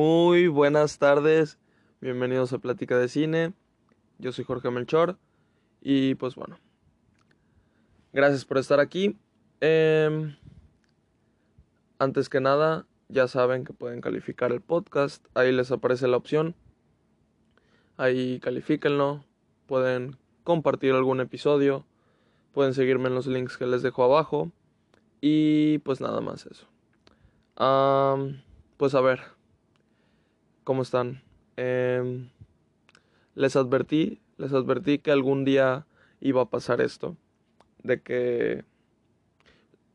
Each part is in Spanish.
Muy buenas tardes, bienvenidos a Plática de Cine. Yo soy Jorge Melchor y pues bueno, gracias por estar aquí. Em, antes que nada, ya saben que pueden calificar el podcast, ahí les aparece la opción. Ahí califíquenlo, pueden compartir algún episodio, pueden seguirme en los links que les dejo abajo y pues nada más eso. pues a ver, ¿cómo están? Em, les advertí, les advertí que algún día iba a pasar esto, de que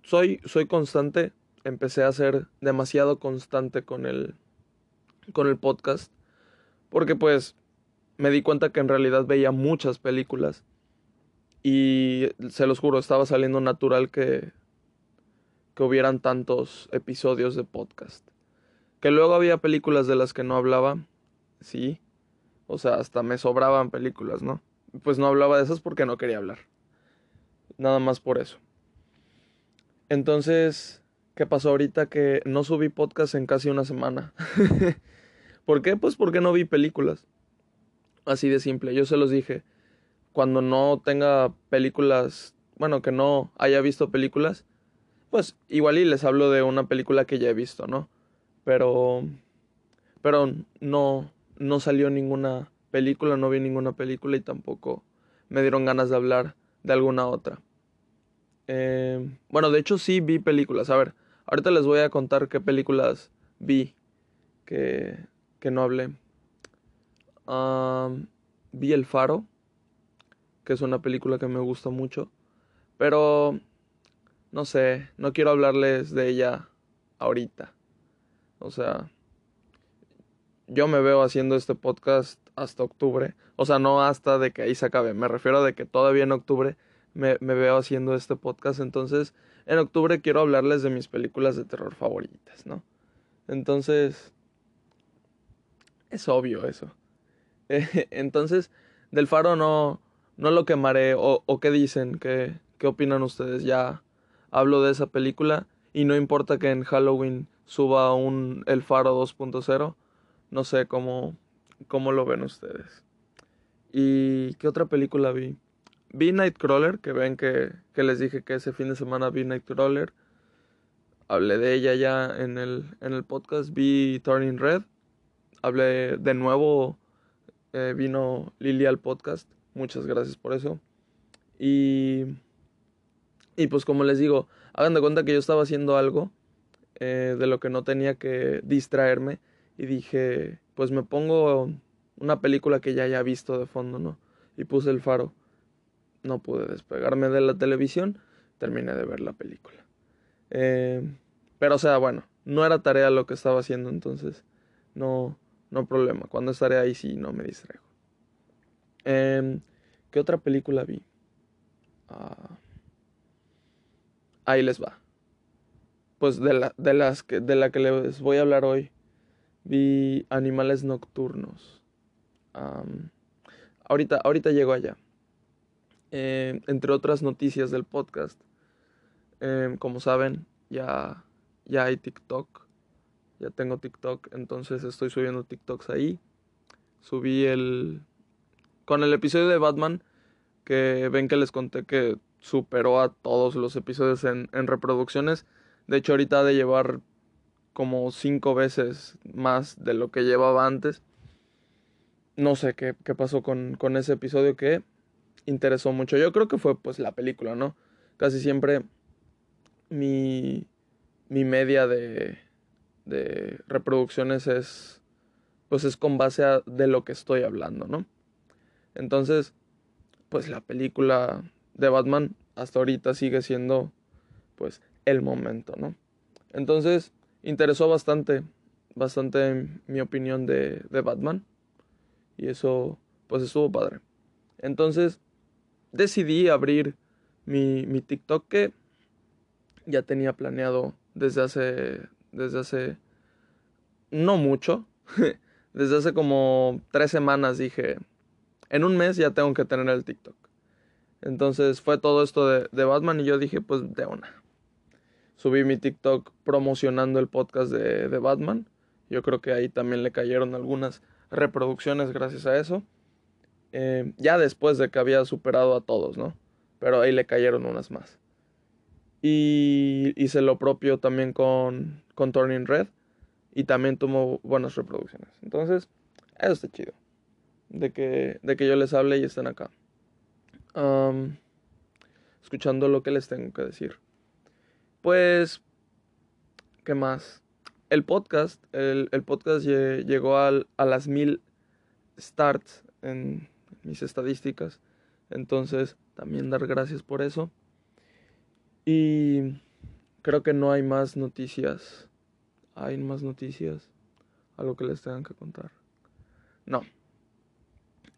soy, soy constante, empecé a ser demasiado constante con el, con el podcast, porque pues me di cuenta que en realidad veía muchas películas y se los juro, estaba saliendo natural que, que hubieran tantos episodios de podcast. Que luego había películas de las que no hablaba, sí. O sea, hasta me sobraban películas, ¿no? Pues no hablaba de esas porque no quería hablar. Nada más por eso. Entonces, ¿qué pasó ahorita que no subí podcast en casi una semana? ¿Por qué? Pues porque no vi películas. Así de simple. Yo se los dije. Cuando no tenga películas, bueno, que no haya visto películas, pues igual y les hablo de una película que ya he visto, ¿no? Pero, pero no, no salió ninguna película, no vi ninguna película y tampoco me dieron ganas de hablar de alguna otra. Eh, bueno, de hecho sí vi películas. A ver, ahorita les voy a contar qué películas vi que, que no hablé vi El Faro, que es una película que me gusta mucho, pero no sé, no quiero hablarles de ella ahorita. O sea, yo me veo haciendo este podcast hasta octubre. O sea, no hasta de que ahí se acabe. Me refiero a de que todavía en octubre me, me, veo haciendo este podcast. Entonces, en octubre quiero hablarles de mis películas de terror favoritas, ¿no? Entonces, es obvio eso. entonces, del faro no, no lo quemaré. O, o qué dicen, ¿Qué, qué opinan ustedes. Ya hablo de esa película y no importa que en Halloween suba un El Faro 2.0. No sé cómo, cómo lo ven ustedes. ¿Y qué otra película vi? Vi Nightcrawler, que ven que, que les dije que ese fin de semana vi Nightcrawler. Hablé de ella ya en el, en el podcast. Vi Turning Red. Hablé de nuevo eh, vino Lili al podcast. Muchas gracias por eso. Y, y pues como les digo, hagan de cuenta que yo estaba haciendo algo eh, de lo que no tenía que distraerme. Y dije, pues me pongo una película que ya haya visto de fondo, ¿no? Y puse el faro. No pude despegarme de la televisión. Terminé de ver la película. Eh, pero o sea, bueno, no era tarea lo que estaba haciendo, entonces no, no problema. Cuando estaré ahí sí no me distraigo. Em, ¿Qué otra película vi? Ah, ahí les va. Pues de la, de, las que, de la que les voy a hablar hoy, vi Animales Nocturnos. ahorita, ahorita llego allá. Em, entre otras noticias del podcast, em, como saben, ya, ya hay TikTok ya tengo TikTok, entonces estoy subiendo TikToks ahí. Subí el... Con el episodio de Batman, que ven que les conté que superó a todos los episodios en, reproducciones. De hecho, ahorita de llevar como cinco veces más de lo que llevaba antes. No sé qué, pasó con, con, ese episodio que interesó mucho. Yo creo que fue pues la película, ¿no? Casi siempre mi, mi media de, de reproducciones es pues es con base a de lo que estoy hablando, ¿no? Entonces, pues la película de Batman hasta ahorita sigue siendo pues el momento, ¿no? Entonces, interesó bastante, bastante mi opinión de, de Batman. Y eso, pues estuvo padre. Entonces, decidí abrir mi, mi TikTok que ya tenía planeado desde hace desde hace no mucho, desde hace como tres semanas dije, en un mes ya tengo que tener el TikTok. Entonces fue todo esto de, de Batman y yo dije, pues de una. Subí mi TikTok promocionando el podcast de, de Batman Yo creo que ahí también le cayeron algunas reproducciones gracias a eso. Eh, ya después de que había superado a todos, ¿no? Pero ahí le cayeron unas más. Y hice lo propio también con, con Turning Red. Y también tuvo buenas reproducciones. Entonces, eso está chido. De que, de que yo les hable y estén acá. Escuchando lo que les tengo que decir. Pues, ¿qué más? El podcast, el, podcast llegó a las mil starts en mis estadísticas. Entonces, también dar gracias por eso. Y creo que no hay más noticias. Hay más noticias. Algo que les tengan que contar. No.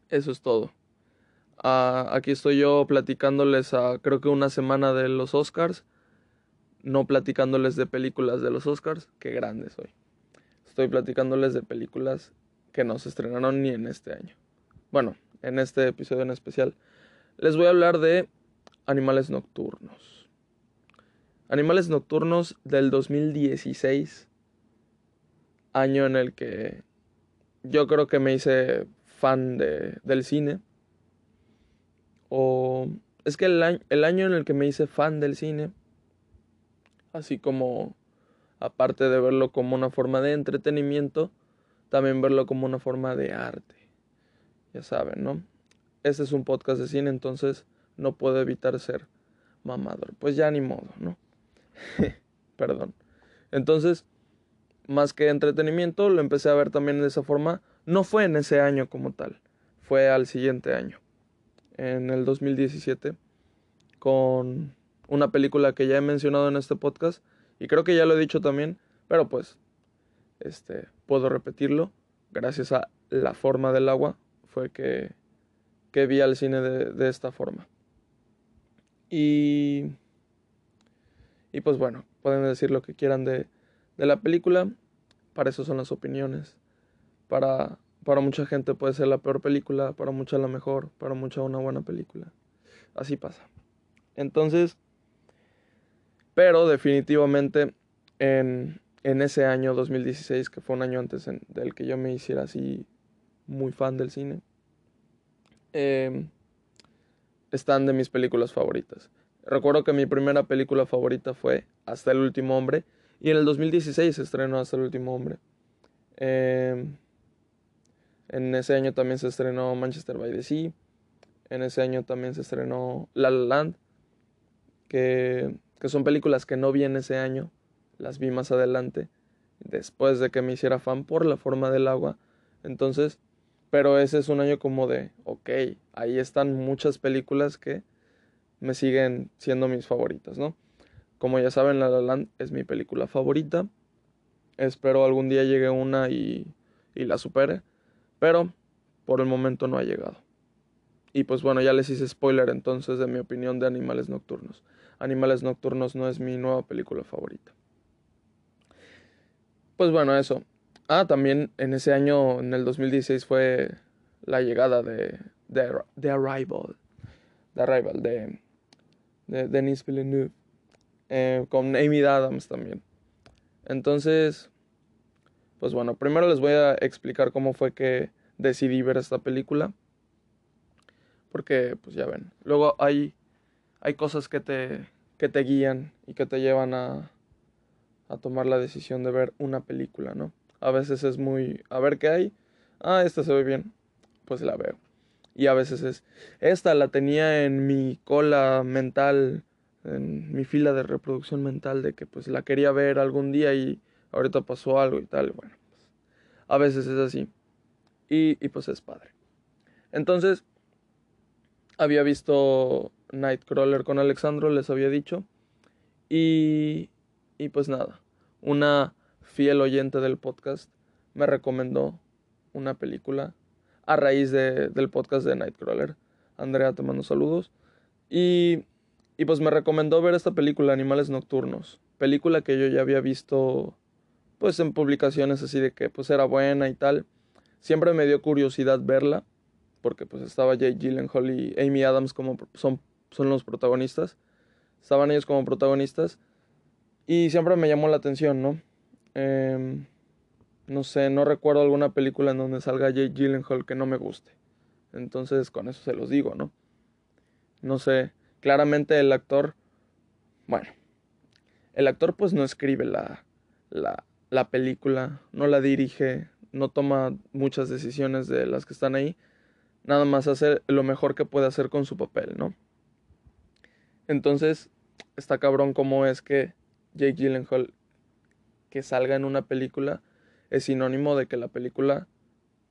Eso es todo. Ah, aquí estoy yo platicándoles a creo que una semana de los Oscars no platicándoles de películas de los Oscars, qué grande soy. Estoy platicándoles de películas que no se estrenaron ni en este año. Bueno, en este episodio en especial. Les voy a hablar de Animales Nocturnos. Animales Nocturnos del 2016, año en el que yo creo que me hice fan de, del cine. O es que el el año en el que me hice fan del cine así como, aparte de verlo como una forma de entretenimiento, también verlo como una forma de arte. Ya saben, ¿no? Este es un podcast de cine, entonces no puedo evitar ser mamador. Pues ya ni modo, ¿no? Perdón. Entonces, más que entretenimiento, lo empecé a ver también de esa forma. No fue en ese año como tal, fue al siguiente año, en el 2017, con una película que ya he mencionado en este podcast y creo que ya lo he dicho también, pero pues este puedo repetirlo. Gracias a La forma del agua fue que, que vi al cine de, de esta forma. Y, y pues bueno, pueden decir lo que quieran de, de la película. Para eso son las opiniones. Para, para mucha gente puede ser la peor película, para mucha la mejor, para mucha una buena película. Así pasa. Entonces, pero definitivamente en, ese año 2016, que fue un año antes del que yo me hiciera así muy fan del cine, em, están de mis películas favoritas. Recuerdo que mi primera película favorita fue Hasta el último hombre y en el 2016 se estrenó Hasta el último hombre. Em, en ese año también se estrenó Manchester by the Sea. En ese año también se estrenó La La Land, que que son películas que no vi en ese año, las vi más adelante, después de que me hiciera fan por la forma del agua. Entonces, pero ese es un año como de, ok, ahí están muchas películas que me siguen siendo mis favoritas, ¿no? Como ya saben, La La Land es mi película favorita. Espero algún día llegue una y, y la supere, pero por el momento no ha llegado. Y pues bueno, ya les hice spoiler entonces de mi opinión de Animales Nocturnos. Animales Nocturnos no es mi nueva película favorita. Pues bueno, eso. Ah, también en ese año, en el 2016, fue la llegada de, de, Arrival. De Arrival, de, de Denis Villeneuve. Eh, con Amy Adams también. Entonces, pues bueno, primero les voy a explicar cómo fue que decidí ver esta película. Porque, pues ya ven, luego hay hay cosas que te, que te guían y que te llevan a, a tomar la decisión de ver una película, ¿no? A veces es muy, a ver qué hay, ah, esta se ve bien, pues la veo. Y a veces es, esta la tenía en mi cola mental, en mi fila de reproducción mental de que pues la quería ver algún día y ahorita pasó algo y tal, bueno, pues, a veces es así. Y, pues es padre. Entonces, había visto Nightcrawler con Alexandro, les había dicho. Y, y pues nada, una fiel oyente del podcast me recomendó una película a raíz de, del podcast de Nightcrawler. Andrea, te mando saludos. Y, y pues me recomendó ver esta película, Animales Nocturnos. Película que yo ya había visto pues en publicaciones así de que pues era buena y tal. Siempre me dio curiosidad verla porque pues estaba Jake Gyllenhaal y Amy Adams como son son los protagonistas. Estaban ellos como protagonistas. Y siempre me llamó la atención, ¿no? Em, no sé, no recuerdo alguna película en donde salga Jake Gyllenhaal que no me guste. Entonces, con eso se los digo, ¿no? No sé, claramente el actor, bueno, el actor pues no escribe la, la, la película, no la dirige, no toma muchas decisiones de las que están ahí, nada más hace lo mejor que puede hacer con su papel, ¿no? Entonces, está cabrón como es que Jake Gyllenhaal que salga en una película es sinónimo de que la película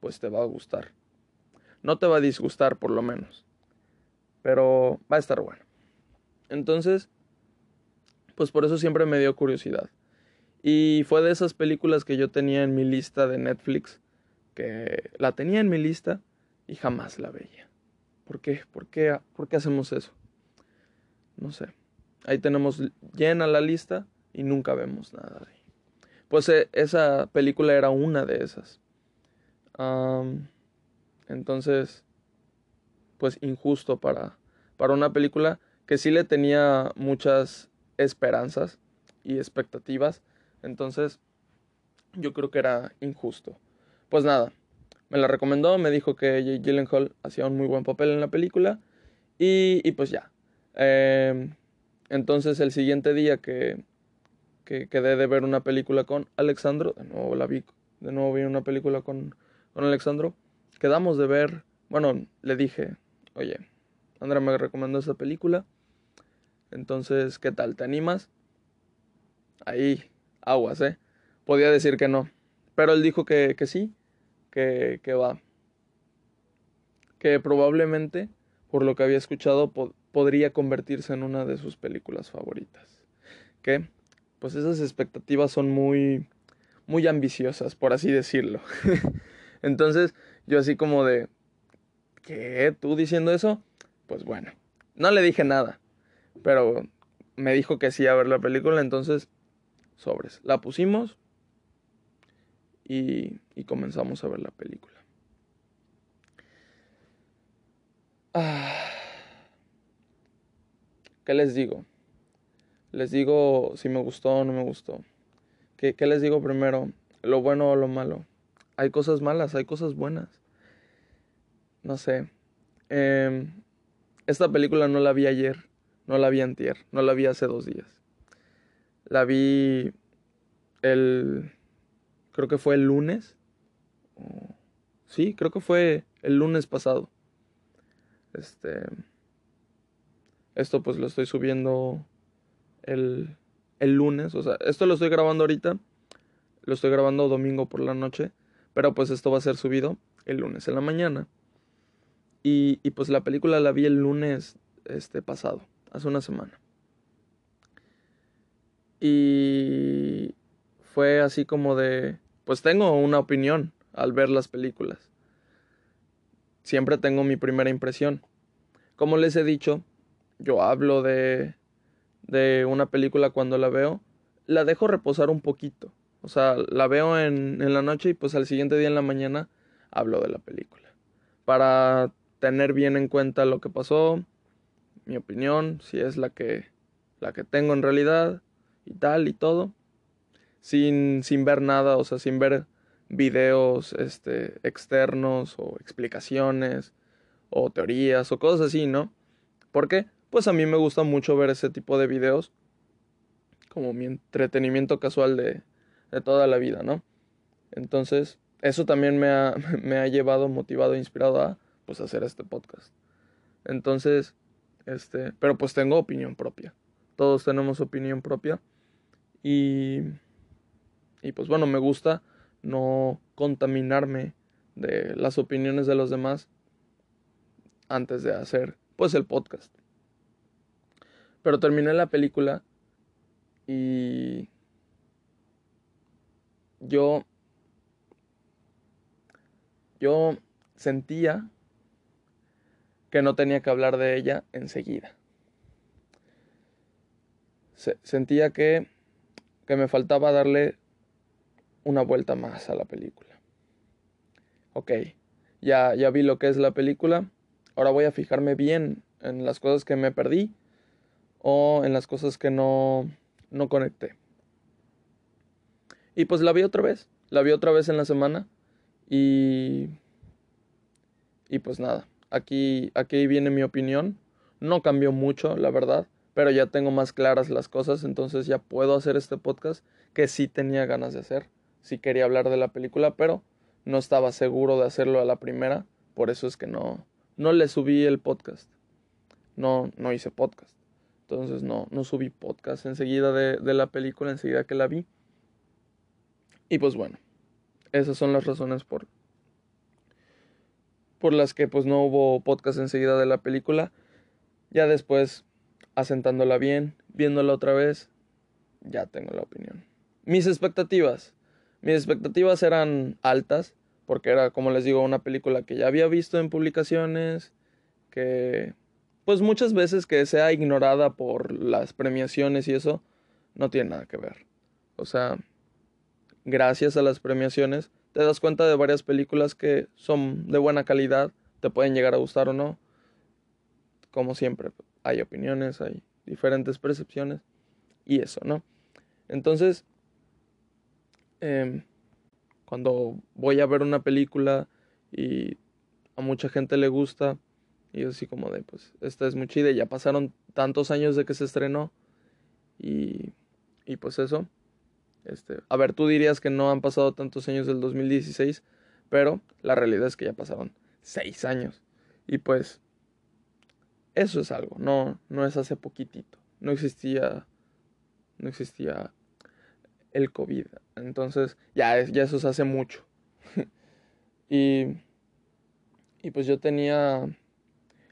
pues te va a gustar. No te va a disgustar por lo menos. Pero va a estar bueno. Entonces, pues por eso siempre me dio curiosidad. Y fue de esas películas que yo tenía en mi lista de Netflix, que la tenía en mi lista y jamás la veía. ¿Por qué? ¿Por qué, ¿Por qué hacemos eso? No sé. Ahí tenemos llena la lista y nunca vemos nada de ahí. Pues eh, esa película era una de esas. entonces, pues injusto para, para una película que sí le tenía muchas esperanzas y expectativas. Entonces, yo creo que era injusto. Pues nada, me la recomendó, me dijo que Jake Gyllenhaal hacía un muy buen papel en la película y, y pues ya. Eh, entonces el siguiente día que, que quedé de ver una película con Alexandro, de nuevo la vi, de nuevo vi una película con, con Alexandro, quedamos de ver, bueno, le dije, oye, Andrea me recomendó esa película, entonces, ¿qué tal? ¿Te animas? Ahí, aguas, ¿eh? Podía decir que no, pero él dijo que, que sí, que, que va, que probablemente, por lo que había escuchado, podría convertirse en una de sus películas favoritas. Que, pues esas expectativas son muy, muy ambiciosas, por así decirlo. Entonces, yo así como de, ¿qué? ¿Tú diciendo eso? Pues bueno, no le dije nada, pero me dijo que sí a ver la película, entonces, sobres. La pusimos y, y comenzamos a ver la película. Ah. ¿Qué les digo? Les digo si me gustó o no me gustó. ¿Qué, les digo primero? ¿Lo bueno o lo malo? Hay cosas malas, hay cosas buenas. No sé. Em, esta película no la vi ayer, no la vi antier, no la vi hace dos días. La vi el... Creo que fue el lunes. Sí, creo que fue el lunes pasado. Este... Esto pues lo estoy subiendo el, el lunes. O sea, esto lo estoy grabando ahorita. Lo estoy grabando domingo por la noche. Pero pues esto va a ser subido el lunes en la mañana. Y, y pues la película la vi el lunes este pasado, hace una semana. Y fue así como de, pues tengo una opinión al ver las películas. Siempre tengo mi primera impresión. Como les he dicho, yo hablo de, de una película cuando la veo, la dejo reposar un poquito. O sea, la veo en, en la noche y pues al siguiente día en la mañana hablo de la película. Para tener bien en cuenta lo que pasó, mi opinión, si es la que, la que tengo en realidad y tal y todo. Sin, sin ver nada, o sea, sin ver videos este, externos o explicaciones o teorías o cosas así, ¿no? ¿Por qué? pues a mí me gusta mucho ver ese tipo de videos como mi entretenimiento casual de, de toda la vida, ¿no? Entonces, eso también me ha, me ha llevado, motivado, inspirado a pues hacer este podcast. Entonces, este, pero pues tengo opinión propia. Todos tenemos opinión propia. Y, y pues bueno, me gusta no contaminarme de las opiniones de los demás antes de hacer pues el podcast. Pero terminé la película y yo yo sentía que no tenía que hablar de ella enseguida. sentía que, que me faltaba darle una vuelta más a la película. Ok, ya, ya vi lo que es la película. Ahora voy a fijarme bien en las cosas que me perdí o en las cosas que no, no conecté. Y pues la vi otra vez, La vi otra vez en la semana y... Y pues nada, aquí, aquí viene mi opinión. No cambió mucho, la verdad, pero ya tengo más claras las cosas, entonces ya puedo hacer este podcast que sí tenía ganas de hacer. Sí quería hablar de la película, pero no estaba seguro de hacerlo a la primera, por eso es que no, no le subí el podcast. No, no hice podcast. Entonces no, no subí podcast enseguida de, de la película, enseguida que la vi. Y pues bueno, esas son las razones por, por las que pues no hubo podcast enseguida de la película. Ya después, asentándola bien, viéndola otra vez, ya tengo la opinión. Mis expectativas. Mis expectativas eran altas, porque era, como les digo, una película que ya había visto en publicaciones, que pues muchas veces que sea ignorada por las premiaciones y eso, no tiene nada que ver. O sea, gracias a las premiaciones, te das cuenta de varias películas que son de buena calidad, te pueden llegar a gustar o no. Como siempre, hay opiniones, hay diferentes percepciones y eso, ¿no? Entonces, em, cuando voy a ver una película y a mucha gente le gusta, y yo así como de, pues, esta es muy chida, ya pasaron tantos años de que se estrenó, y, y pues eso, este, a ver, tú dirías que no han pasado tantos años del 2016, pero la realidad es que ya pasaron seis años, y pues, eso es algo, no, no es hace poquitito, no existía, no existía el COVID. Entonces, ya, ya eso se hace mucho. y, y pues yo tenía...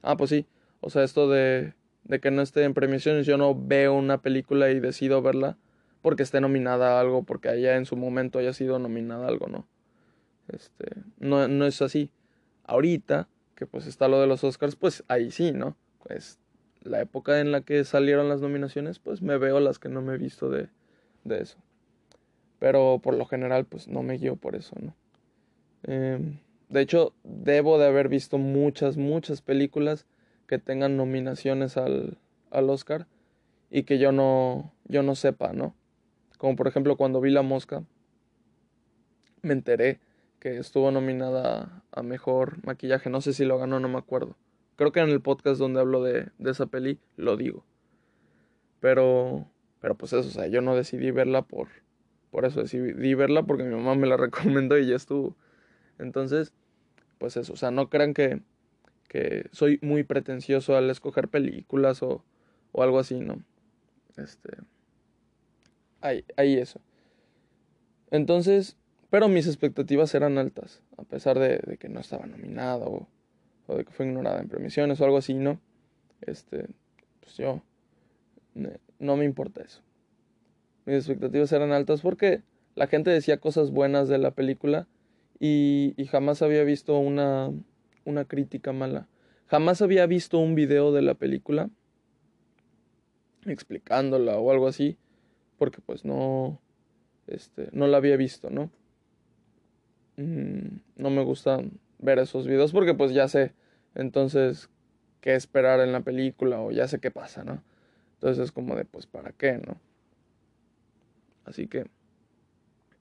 Ah, pues sí. O sea, esto de, de que no esté en premiaciones, yo no veo una película y decido verla porque esté nominada a algo, porque allá en su momento haya sido nominada a algo, ¿no? Este, no, no es así. Ahorita, que pues está lo de los Oscars, pues ahí sí, ¿no? Pues la época en la que salieron las nominaciones, pues me veo las que no me he visto de, de eso. Pero por lo general, pues no me guío por eso, ¿no? Em, de hecho, debo de haber visto muchas, muchas películas que tengan nominaciones al, al Oscar y que yo no, yo no sepa, ¿no? Como por ejemplo cuando vi La Mosca, me enteré que estuvo nominada a Mejor Maquillaje. No sé si lo ganó, no me acuerdo. Creo que en el podcast donde hablo de, de esa peli lo digo. Pero, pero pues eso, o sea, yo no decidí verla por, por eso decidí verla porque mi mamá me la recomendó y ya estuvo. Entonces, pues eso, o sea, no crean que, que soy muy pretencioso al escoger películas o, o algo así, ¿no? Este... Hay, hay eso. Entonces, pero mis expectativas eran altas, a pesar de, de que no estaba nominada o, de que fue ignorada en premisiones o algo así, ¿no? Este, pues yo, no me importa eso mis expectativas eran altas porque la gente decía cosas buenas de la película y, y jamás había visto una, una crítica mala. Jamás había visto un video de la película explicándola o algo así, porque pues no, este, no la había visto, ¿no? Mm, no me gusta ver esos videos porque pues ya sé entonces qué esperar en la película o ya sé qué pasa, ¿no? Entonces es como de pues para qué, ¿no? Así que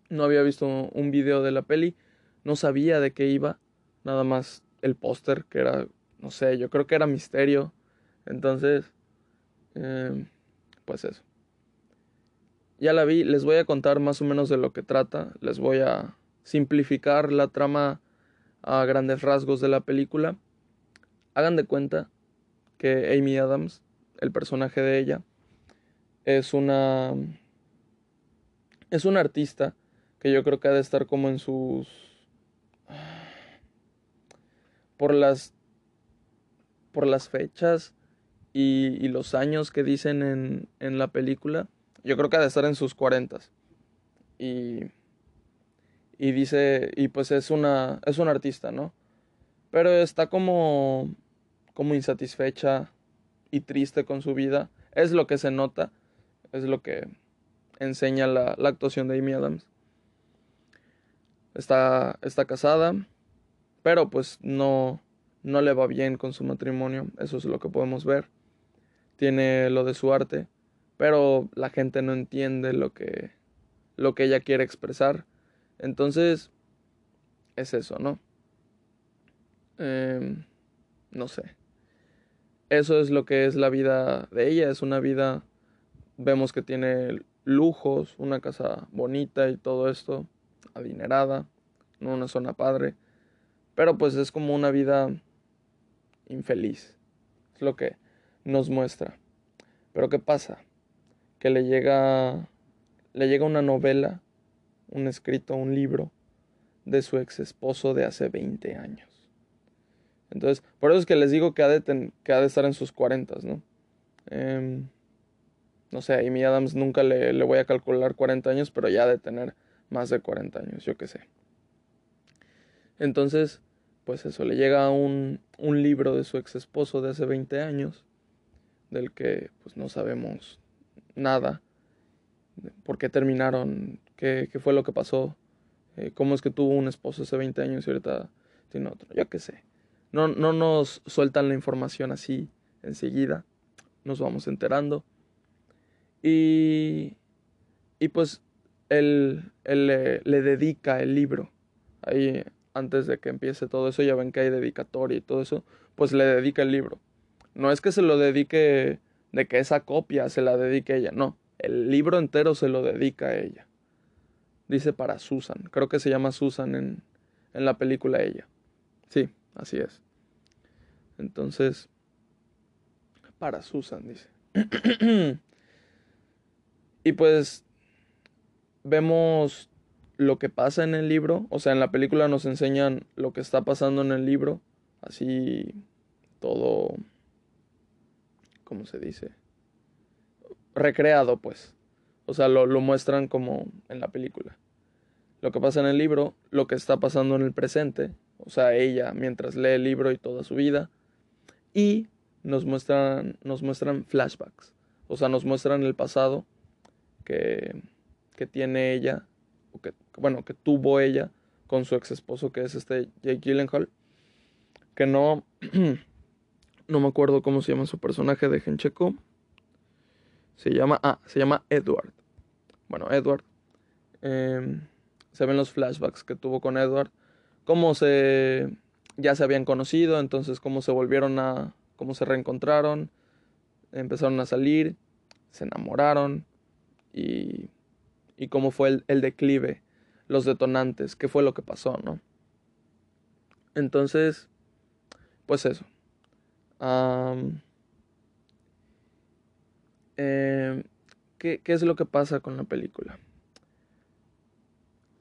no había visto un video de la peli, no sabía de qué iba, nada más el póster, que era, no sé, yo creo que era misterio. Entonces, eh, pues eso. Ya la vi, les voy a contar más o menos de lo que trata, les voy a simplificar la trama a grandes rasgos de la película. Hagan de cuenta que Amy Adams, el personaje de ella, es una es un artista que yo creo que ha de estar como en sus... por las... por las fechas y, y los años que dicen en, en, la película. Yo creo que ha de estar en sus cuarentas. Y... y dice... y pues es una... es un artista, ¿no? Pero está como... como insatisfecha y triste con su vida. Es lo que se nota. Es lo que enseña la, la actuación de Amy Adams. Está, está casada, pero pues no, no le va bien con su matrimonio, eso es lo que podemos ver. Tiene lo de su arte, pero la gente no entiende lo que, lo que ella quiere expresar. Entonces, es eso, ¿no? Em, no sé. Eso es lo que es la vida de ella. Es una vida, vemos que tiene lujos, una casa bonita y todo esto, adinerada, en una zona padre. Pero pues es como una vida infeliz. Es lo que nos muestra. Pero ¿qué pasa? Que le llega le llega una novela, un escrito, un libro de su ex esposo de hace 20 años. Entonces, por eso es que les digo que ha de, que ha de estar en sus 40, ¿no? Em, no sé, a Amy Adams nunca le, le, voy a calcular 40 años, pero ya ha de tener más de 40 años, yo qué sé. Entonces, pues eso, le llega un, un libro de su ex esposo de hace 20 años, del que pues no sabemos nada, por qué terminaron, qué, qué fue lo que pasó, eh, cómo es que tuvo un esposo hace 20 años y ahorita tiene otro, yo qué sé. No, no nos sueltan la información así enseguida, nos vamos enterando. Y, y pues él, él le, le, dedica el libro. Ahí, antes de que empiece todo eso, ya ven que hay dedicatoria y todo eso, pues le dedica el libro. No es que se lo dedique de que esa copia se la dedique ella, no. El libro entero se lo dedica a ella. Dice para Susan. Creo que se llama Susan en, en la película ella. Sí, así es. Entonces, para Susan, dice. y pues vemos lo que pasa en el libro. O sea, en la película nos enseñan lo que está pasando en el libro. Así, todo... ¿Cómo se dice? recreado, pues. O sea, lo, lo, muestran como en la película. Lo que pasa en el libro, lo que está pasando en el presente, o sea, ella mientras lee el libro y toda su vida. Y nos muestran, nos muestran flashbacks, o sea, nos muestran el pasado que, que tiene ella, o que, bueno, que tuvo ella con su ex esposo, que es este Jake Gyllenhaal, que no, no me acuerdo cómo se llama su personaje, de checo. Se llama, ah, se llama Edward. Bueno, Edward. Eh, se ven los flashbacks que tuvo con Edward. Cómo se, ya se habían conocido, entonces cómo se volvieron a, cómo se reencontraron, empezaron a salir, se enamoraron y, y cómo fue el, declive, los detonantes, qué fue lo que pasó, ¿no? Entonces, pues eso. Eh, ¿qué, ¿qué es lo que pasa con la película?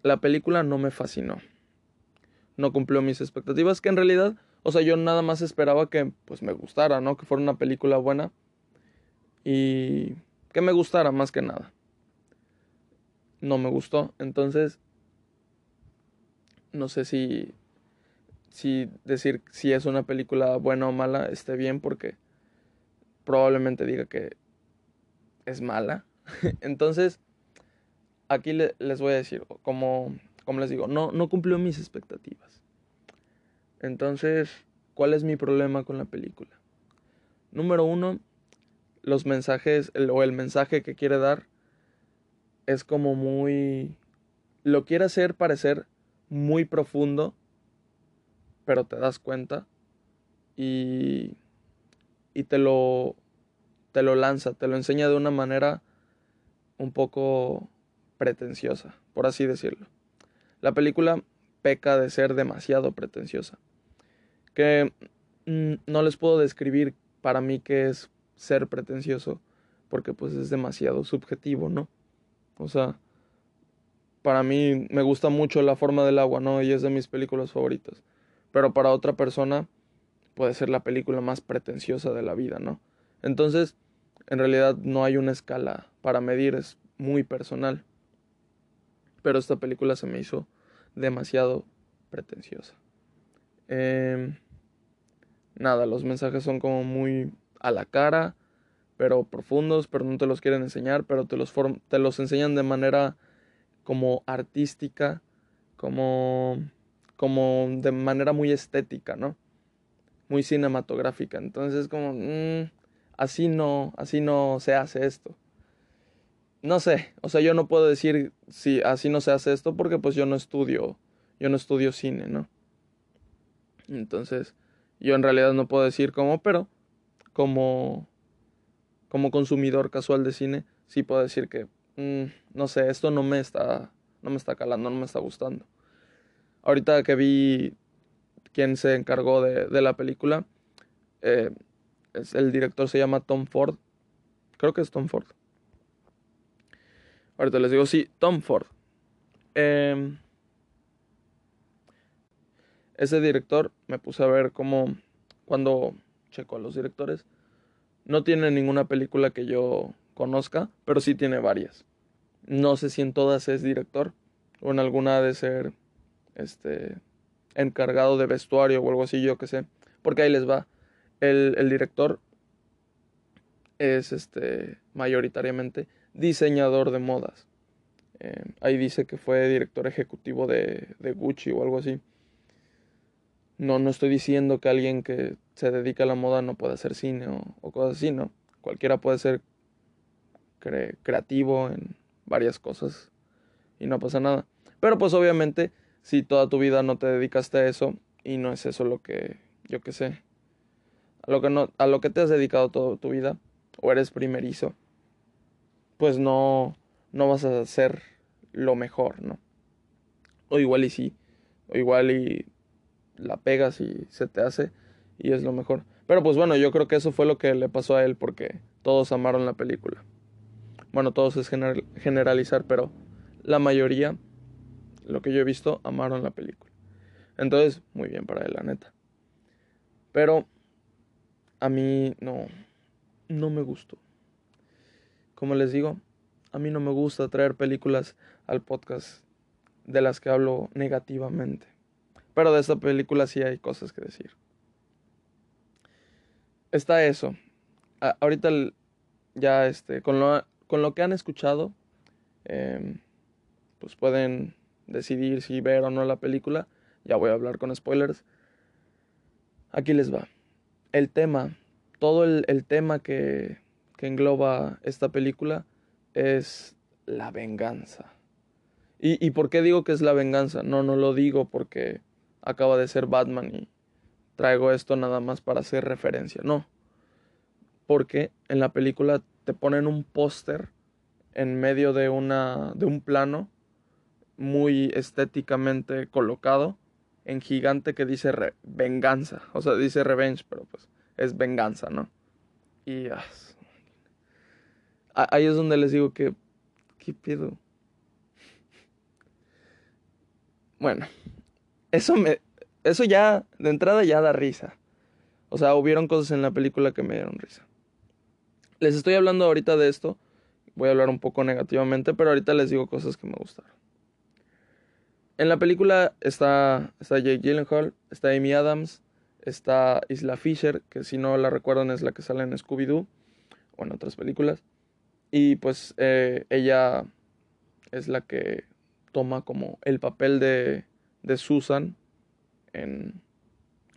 La película no me fascinó. No cumplió mis expectativas, que en realidad, o sea, yo nada más esperaba que pues me gustara, ¿no? Que fuera una película buena y que me gustara más que nada. No me gustó, entonces no sé si si decir si es una película buena o mala esté bien porque probablemente diga que es mala. Entonces, aquí les voy a decir, como, como les digo, no, no cumplió mis expectativas. Entonces, ¿cuál es mi problema con la película? Número uno, los mensajes o el mensaje que quiere dar es como muy... Lo quiere hacer parecer muy profundo, pero te das cuenta y, y te lo te lo lanza, te lo enseña de una manera un poco pretenciosa, por así decirlo. La película peca de ser demasiado pretenciosa. Que mm, no les puedo describir para mí qué es ser pretencioso, porque pues es demasiado subjetivo, ¿no? O sea, para mí me gusta mucho La forma del agua, ¿no? Y es de mis películas favoritas. Pero para otra persona puede ser la película más pretenciosa de la vida, ¿no? Entonces, en realidad no hay una escala para medir, es muy personal. Pero esta película se me hizo demasiado pretenciosa. Eh, nada, los mensajes son como muy a la cara, pero profundos, pero no te los quieren enseñar, pero te los, te los enseñan de manera como artística, como, como de manera muy estética, ¿no? Muy cinematográfica. Entonces, como, mm, así no, así no se hace esto. No sé, o sea, yo no puedo decir si así no se hace esto porque pues yo no estudio, yo no estudio cine, ¿no? Entonces, yo en realidad no puedo decir cómo, pero como como consumidor casual de cine, sí puedo decir que mm, no sé, esto no me está no me está calando, no me está gustando. Ahorita que vi quién se encargó de, de la película, eh, es, el director se llama Tom Ford. Creo que es Tom Ford. Ahorita les digo, sí, Tom Ford. Eh, ese director me puse a ver cómo, cuando checo a los directores, no tiene ninguna película que yo conozca, pero sí tiene varias. No sé si en todas es director o en alguna ha de ser este encargado de vestuario o algo así, yo que sé. Porque ahí les va. El, el director es este mayoritariamente diseñador de modas. Eh, ahí dice que fue director ejecutivo de, de, Gucci o algo así. No, no estoy diciendo que alguien que se dedica a la moda no pueda hacer cine o, cosas así, ¿no? Cualquiera puede ser cre creativo en varias cosas y no pasa nada. Pero pues obviamente si toda tu vida no te dedicaste a eso y no es eso lo que, yo qué sé, a lo que, no, a lo que te has dedicado toda tu vida o eres primerizo, pues no, no vas a hacer lo mejor, ¿no? O igual y sí, o igual y la pegas y se te hace y es lo mejor. Pero pues bueno, yo creo que eso fue lo que le pasó a él porque todos amaron la película. Bueno, todos es generalizar, pero la mayoría lo que yo he visto, amaron la película. Entonces, muy bien para él, la neta. Pero a mí no, no me gustó. Como les digo, a mí no me gusta traer películas al podcast de las que hablo negativamente. Pero de esta película sí hay cosas que decir. Está eso. ahorita ya este, con lo, con lo que han escuchado, eh, pues pueden decidir si ver o no la película. Ya voy a hablar con spoilers. Aquí les va. El tema, todo el, el tema que, que engloba esta película es la venganza. ¿Y, ¿Y por qué digo que es la venganza? No, no lo digo porque acaba de ser Batman y traigo esto nada más para hacer referencia. No. Porque en la película te ponen un póster en medio de, una, de un plano muy estéticamente colocado en gigante que dice venganza. O sea, dice revenge, pero pues es venganza, ¿no? Y ah, ahí es donde les digo que... ¿Qué pedo? Bueno, eso me... Eso ya, de entrada ya da risa. O sea, hubieron cosas en la película que me dieron risa. Les estoy hablando ahorita de esto. Voy a hablar un poco negativamente, pero ahorita les digo cosas que me gustaron. En la película está, está Jake Gyllenhaal, está Amy Adams, está Isla Fisher, que si no la recuerdan es la que sale en Scooby-Doo o en otras películas. Y pues eh, ella es la que toma como el papel de, de Susan en,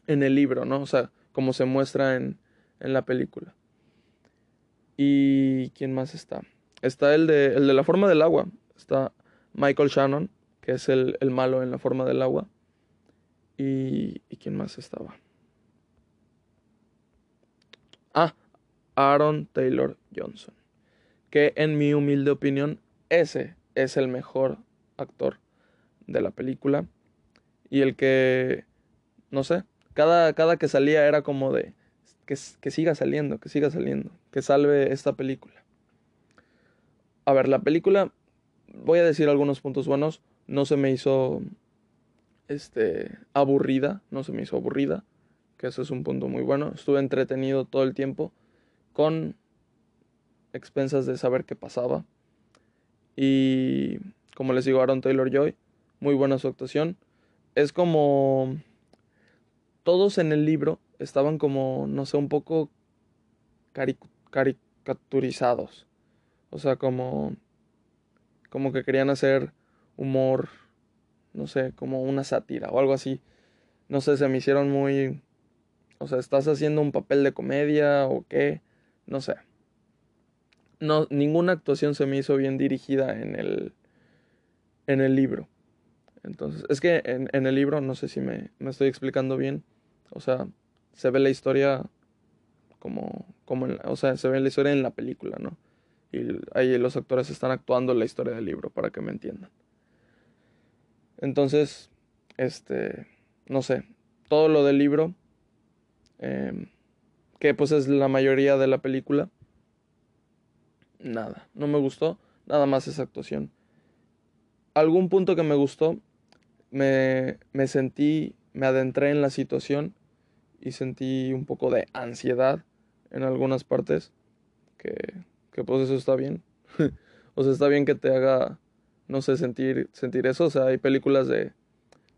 en, el libro, ¿no? O sea, como se muestra en, en la película. ¿Y quién más está? Está el de, el de la forma del agua. Está Michael Shannon, que es el, el malo en la forma del agua. Y, ¿Y quién más estaba? Ah, Aaron Taylor Johnson. Que en mi humilde opinión, ese es el mejor actor de la película. Y el que, no sé, cada, cada que salía era como de, que, que siga saliendo, que siga saliendo, que salve esta película. A ver, la película, voy a decir algunos puntos buenos no se me hizo este aburrida, no se me hizo aburrida, que eso es un punto muy bueno. Estuve entretenido todo el tiempo con expensas de saber qué pasaba. Y como les digo, Aaron Taylor Joy, muy buena su actuación. Es como todos en el libro estaban como, no sé, un poco caricaturizados. O sea, como como que querían hacer humor, no sé, como una sátira o algo así. No sé, se me hicieron muy... O sea, ¿estás haciendo un papel de comedia o qué? No sé. No, ninguna actuación se me hizo bien dirigida en el, en el libro. Entonces, es que en, en el libro, no sé si me, me, estoy explicando bien, o sea, se ve la historia como, como en o sea, se ve la historia en la película, ¿no? Y ahí los actores están actuando la historia del libro, para que me entiendan. Entonces, este, no sé, todo lo del libro, eh, que pues es la mayoría de la película, nada, no me gustó, nada más esa actuación. Algún punto que me gustó, me, me sentí, me adentré en la situación y sentí un poco de ansiedad en algunas partes, que, que pues eso está bien. o sea, está bien que te haga, no sé, sentir, sentir eso. O sea, hay películas de,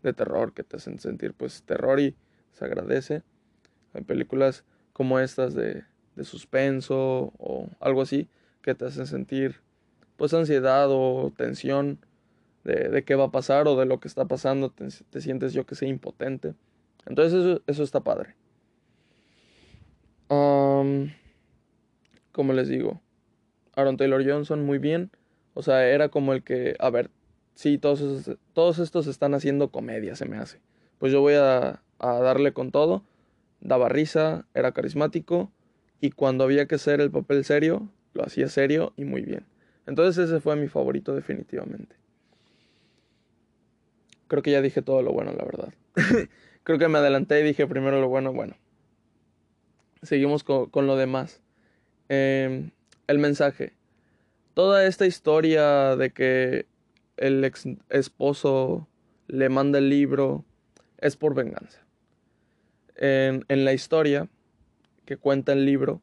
de terror que te hacen sentir pues terror y se agradece. Hay películas como estas de, de suspenso o algo así que te hacen sentir pues ansiedad o tensión de, de, qué va a pasar o de lo que está pasando, te, te sientes yo que sé impotente. Entonces eso, eso está padre. Um, como les digo, Aaron Taylor Johnson muy bien. O sea, era como el que, a ver, sí, todos, todos estos están haciendo comedia, se me hace. Pues yo voy a, a darle con todo. Daba risa, era carismático. Y cuando había que hacer el papel serio, lo hacía serio y muy bien. Entonces ese fue mi favorito definitivamente. Creo que ya dije todo lo bueno, la verdad. Creo que me adelanté y dije primero lo bueno, bueno. Seguimos con, lo demás. Eh, el mensaje. Toda esta historia de que el ex esposo le manda el libro es por venganza. En, en la historia que cuenta el libro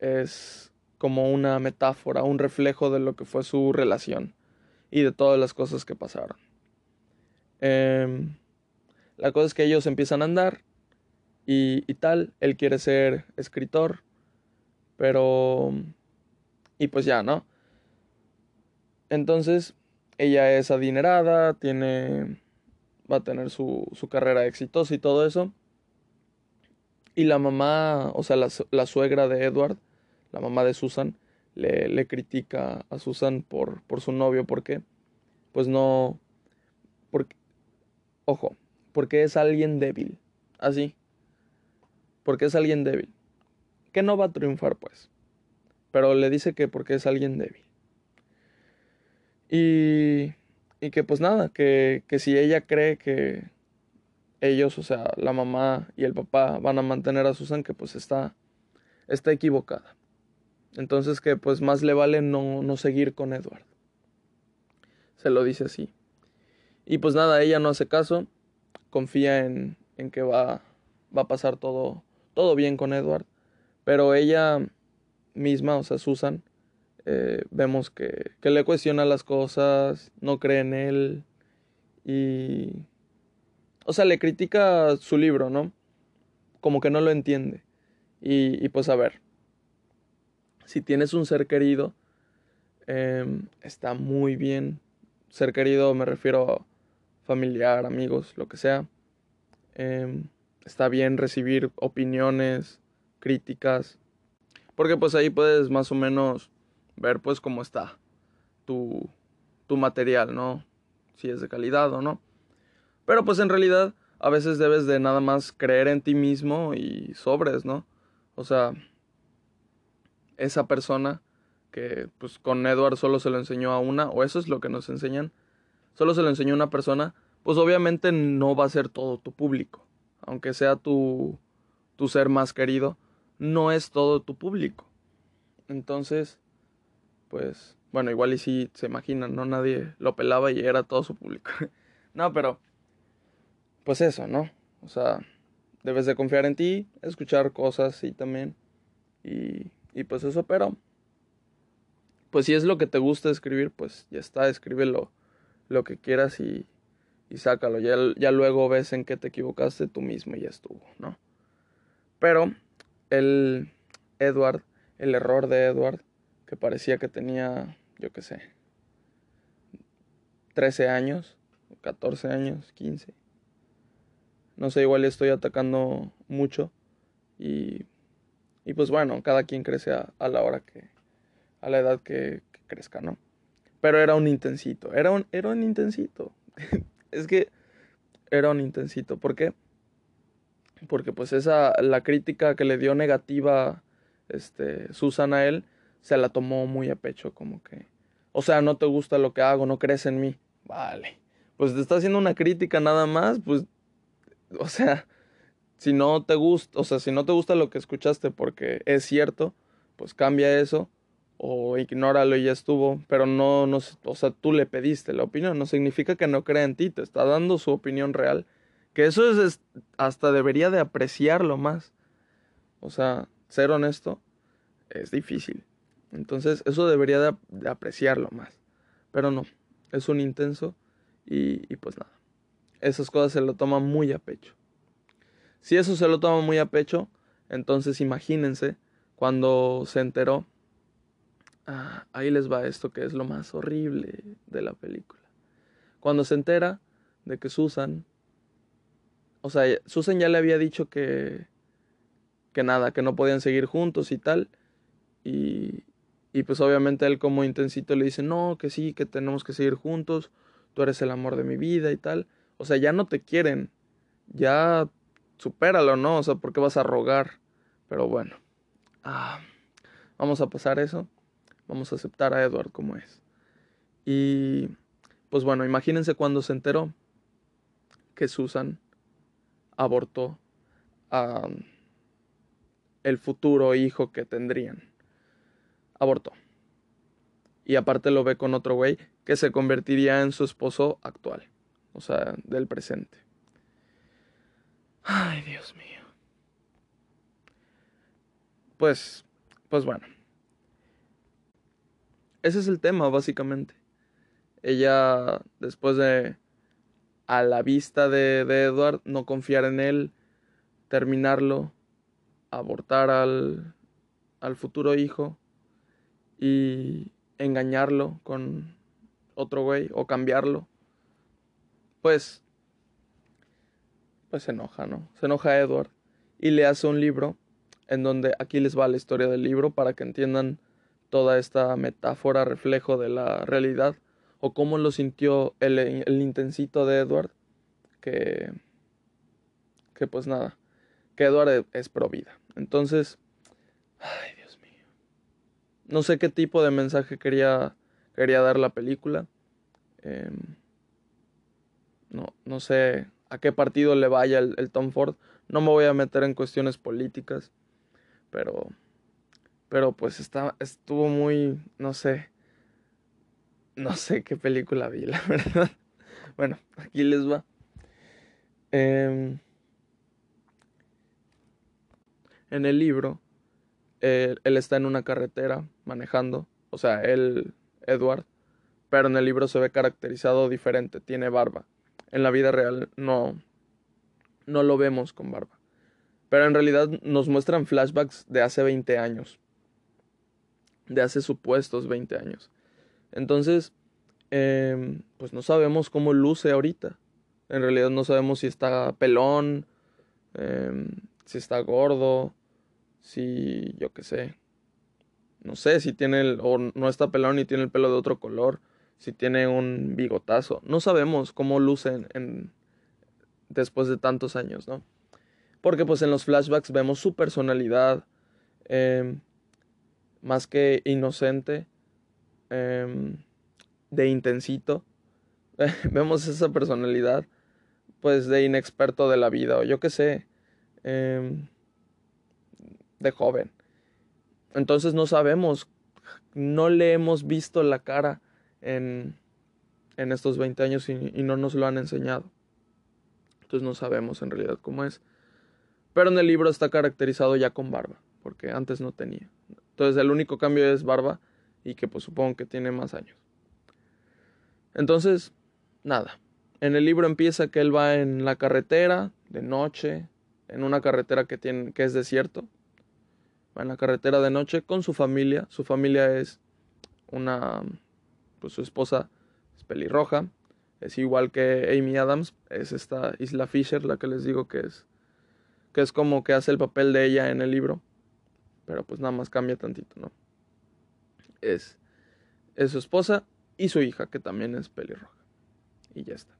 es como una metáfora, un reflejo de lo que fue su relación y de todas las cosas que pasaron. Eh, la cosa es que ellos empiezan a andar y, y, tal, él quiere ser escritor, pero... Y pues ya, ¿no? Entonces, ella es adinerada, tiene... va a tener su, su carrera exitosa y todo eso. Y la mamá, o sea, la, la suegra de Edward, la mamá de Susan, le, le critica a Susan por, por su novio, porque, pues no, porque, ojo, porque es alguien débil, así, porque es alguien débil, que no va a triunfar, pues, pero le dice que porque es alguien débil. Y, y que pues nada, que, que si ella cree que ellos, o sea, la mamá y el papá van a mantener a Susan, que pues está, está equivocada. Entonces que pues más le vale no, no seguir con Edward. Se lo dice así. Y pues nada, ella no hace caso, confía en, en que va, va a pasar todo, todo bien con Edward. Pero ella misma, o sea, Susan, eh, vemos que, que le cuestiona las cosas, no cree en él y... O sea, le critica su libro, ¿no? Como que no lo entiende. Y, y pues a ver, si tienes un ser querido, eh, está muy bien. Ser querido me refiero a familiar, amigos, lo que sea. Eh, está bien recibir opiniones, críticas, porque pues ahí puedes más o menos ver pues cómo está tu, tu material, ¿no? Si es de calidad o no. Pero pues en realidad a veces debes de nada más creer en ti mismo y sobres, ¿no? O sea, esa persona que pues con Edward solo se lo enseñó a una, o eso es lo que nos enseñan, solo se lo enseñó a una persona, pues obviamente no va a ser todo tu público, aunque sea tu, tu ser más querido, no es todo tu público. Entonces, pues, bueno, igual y si se imaginan, ¿no? Nadie lo pelaba y era todo su público. no, pero, pues eso, ¿no? O sea, debes de confiar en ti, escuchar cosas y también, y y pues eso, pero pues si es lo que te gusta escribir, pues ya está, escríbelo lo que quieras y, y sácalo. Ya, ya luego ves en qué te equivocaste tú mismo y ya estuvo, ¿no? Pero el Edward, el error de Edward, que parecía que tenía, yo qué sé, 13 años, 14 años, 15. No sé, igual estoy atacando mucho y y pues bueno, cada quien crece a, a, la hora que a la edad que, crezca, ¿no? Pero era un intensito, era un, era un intensito. es que era un intensito. ¿Por qué? Porque pues esa, la crítica que le dio negativa este, Susan a él, se la tomó muy a pecho, como que, o sea, no te gusta lo que hago, no crees en mí. Vale. Pues te está haciendo una crítica nada más, pues, o sea, si no te gusta, o sea, si no te gusta lo que escuchaste porque es cierto, pues cambia eso o ignóralo y ya estuvo, pero no, no, o sea, tú le pediste la opinión, no significa que no crea en ti, te está dando su opinión real, que eso es, hasta debería de apreciarlo más, o sea, ser honesto es difícil, entonces eso debería de, apreciarlo más, pero no, es un intenso y, y pues nada, esas cosas se lo toman muy a pecho. Si eso se lo toma muy a pecho, entonces imagínense cuando se enteró Ah, ahí les va esto que es lo más horrible de la película. Cuando se entera de que Susan, o sea, Susan ya le había dicho que, que nada, que no podían seguir juntos y tal, y, y pues obviamente él como intensito le dice, no, que sí, que tenemos que seguir juntos, tú eres el amor de mi vida y tal. O sea, ya no te quieren, ya supéralo, ¿no? O sea, ¿por qué vas a rogar? Pero bueno, ah, vamos a pasar eso. Vamos a aceptar a Edward como es. Y pues bueno, imagínense cuando se enteró que Susan abortó a el futuro hijo que tendrían. Abortó. Y aparte lo ve con otro güey que se convertiría en su esposo actual. O sea, del presente. Ay, Dios mío. Pues, pues bueno ese es el tema, básicamente. Ella, después de, a la vista de, de Edward, no confiar en él, terminarlo, abortar al, al futuro hijo y engañarlo con otro güey o cambiarlo, pues, pues se enoja, ¿no? Se enoja Edward y le hace un libro en donde aquí les va la historia del libro para que entiendan toda esta metáfora, reflejo de la realidad, o cómo lo sintió el, el intensito de Edward, que, que pues nada, que Edward es pro vida. Entonces, ay Dios mío, no sé qué tipo de mensaje quería, quería dar la película. Em, no, no sé a qué partido le vaya el, Tom Ford. No me voy a meter en cuestiones políticas, pero pero pues está, estuvo muy, no sé, no sé qué película vi, la verdad. Bueno, aquí les va. Em, en el libro, él, está en una carretera manejando, o sea, él, Edward, pero en el libro se ve caracterizado diferente, tiene barba. En la vida real no, no lo vemos con barba. Pero en realidad nos muestran flashbacks de hace 20 años de hace supuestos 20 años. Entonces, em, pues no sabemos cómo luce ahorita. En realidad no sabemos si está pelón, em, si está gordo, si yo qué sé. No sé si tiene el, o no está pelón y tiene el pelo de otro color, si tiene un bigotazo. No sabemos cómo luce en, después de tantos años, ¿no? Porque pues en los flashbacks vemos su personalidad, eh, más que inocente, em, de intensito. Vemos esa personalidad, pues de inexperto de la vida, o yo qué sé, em, de joven. Entonces no sabemos, no le hemos visto la cara en, en estos 20 años y, no nos lo han enseñado. Entonces no sabemos en realidad cómo es. Pero en el libro está caracterizado ya con barba, porque antes no tenía. Entonces el único cambio es barba y que pues supongo que tiene más años. Entonces, nada. En el libro empieza que él va en la carretera de noche, en una carretera que tiene que es desierto. Va en la carretera de noche con su familia. Su familia es una pues su esposa es pelirroja, es igual que Amy Adams, es esta Isla Fisher la que les digo que es que es como que hace el papel de ella en el libro pero pues nada más cambia tantito, ¿no? es, es su esposa y su hija, que también es pelirroja. Y ya está.